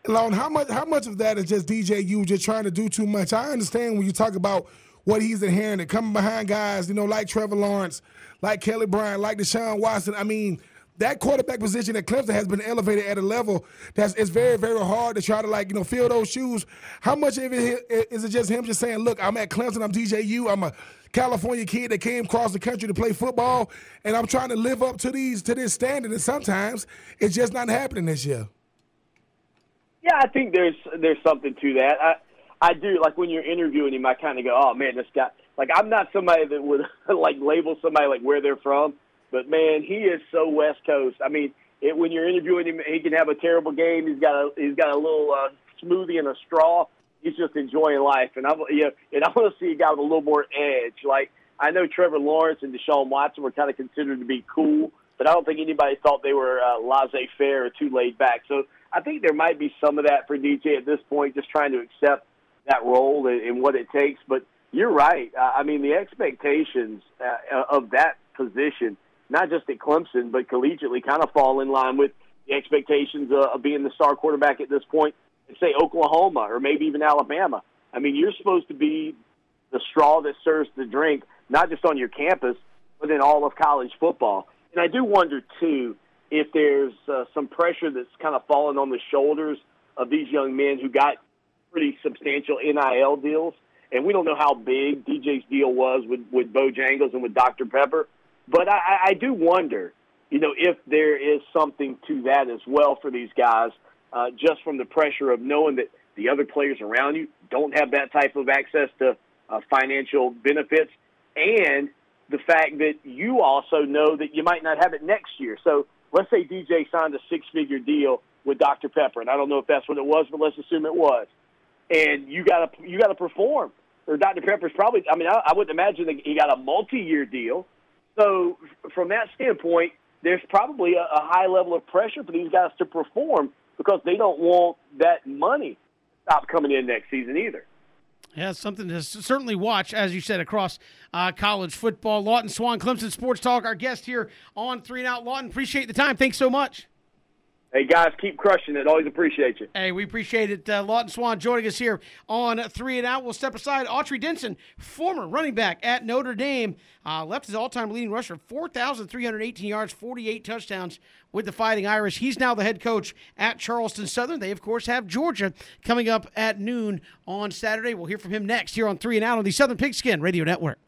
Lone, how much how much of that is just DJ you just trying to do too much? I understand when you talk about what he's inherited, coming behind guys, you know, like Trevor Lawrence, like Kelly Bryant, like Deshaun Watson. I mean, that quarterback position at Clemson has been elevated at a level that's it's very, very hard to try to like, you know, fill those shoes. How much of it is it just him just saying, look, I'm at Clemson, I'm DJU, I'm a California kid that came across the country to play football, and I'm trying to live up to these to this standard, and sometimes it's just not happening this year. Yeah, I think there's there's something to that. I I do like when you're interviewing him, I kind of go, oh man, this guy. Like I'm not somebody that would *laughs* like label somebody like where they're from, but man, he is so West Coast. I mean, it, when you're interviewing him, he can have a terrible game. He's got a he's got a little uh, smoothie and a straw. He's just enjoying life, and I you know, and I *laughs* want to see a guy with a little more edge. Like I know Trevor Lawrence and Deshaun Watson were kind of considered to be cool, but I don't think anybody thought they were uh, laissez-faire or too laid back. So I think there might be some of that for DJ at this point, just trying to accept that role and, and what it takes. But you're right. Uh, I mean, the expectations uh, of that position, not just at Clemson, but collegiately, kind of fall in line with the expectations uh, of being the star quarterback at this point in, say, Oklahoma or maybe even Alabama. I mean, you're supposed to be the straw that serves the drink, not just on your campus, but in all of college football. And I do wonder, too, if there's uh, some pressure that's kind of fallen on the shoulders of these young men who got pretty substantial NIL deals. And we don't know how big DJ's deal was with, with Bojangles and with Dr. Pepper. But I, I do wonder, you know, if there is something to that as well for these guys, uh, just from the pressure of knowing that the other players around you don't have that type of access to uh, financial benefits, and the fact that you also know that you might not have it next year. So let's say DJ signed a six-figure deal with Dr. Pepper, and I don't know if that's what it was, but let's assume it was. And you got to you got to perform. Or Dr. Pepper's probably. I mean, I, I wouldn't imagine that he got a multi-year deal. So from that standpoint, there's probably a, a high level of pressure for these guys to perform because they don't want that money stop coming in next season either. Yeah, something to certainly watch, as you said, across uh, college football. Lawton Swan, Clemson Sports Talk, our guest here on Three and Out. Lawton, appreciate the time. Thanks so much. Hey, guys, keep crushing it. Always appreciate you. Hey, we appreciate it. Uh, Lawton Swan joining us here on Three and Out. We'll step aside. Autry Denson, former running back at Notre Dame, uh, left his all time leading rusher, 4,318 yards, 48 touchdowns with the Fighting Irish. He's now the head coach at Charleston Southern. They, of course, have Georgia coming up at noon on Saturday. We'll hear from him next here on Three and Out on the Southern Pigskin Radio Network.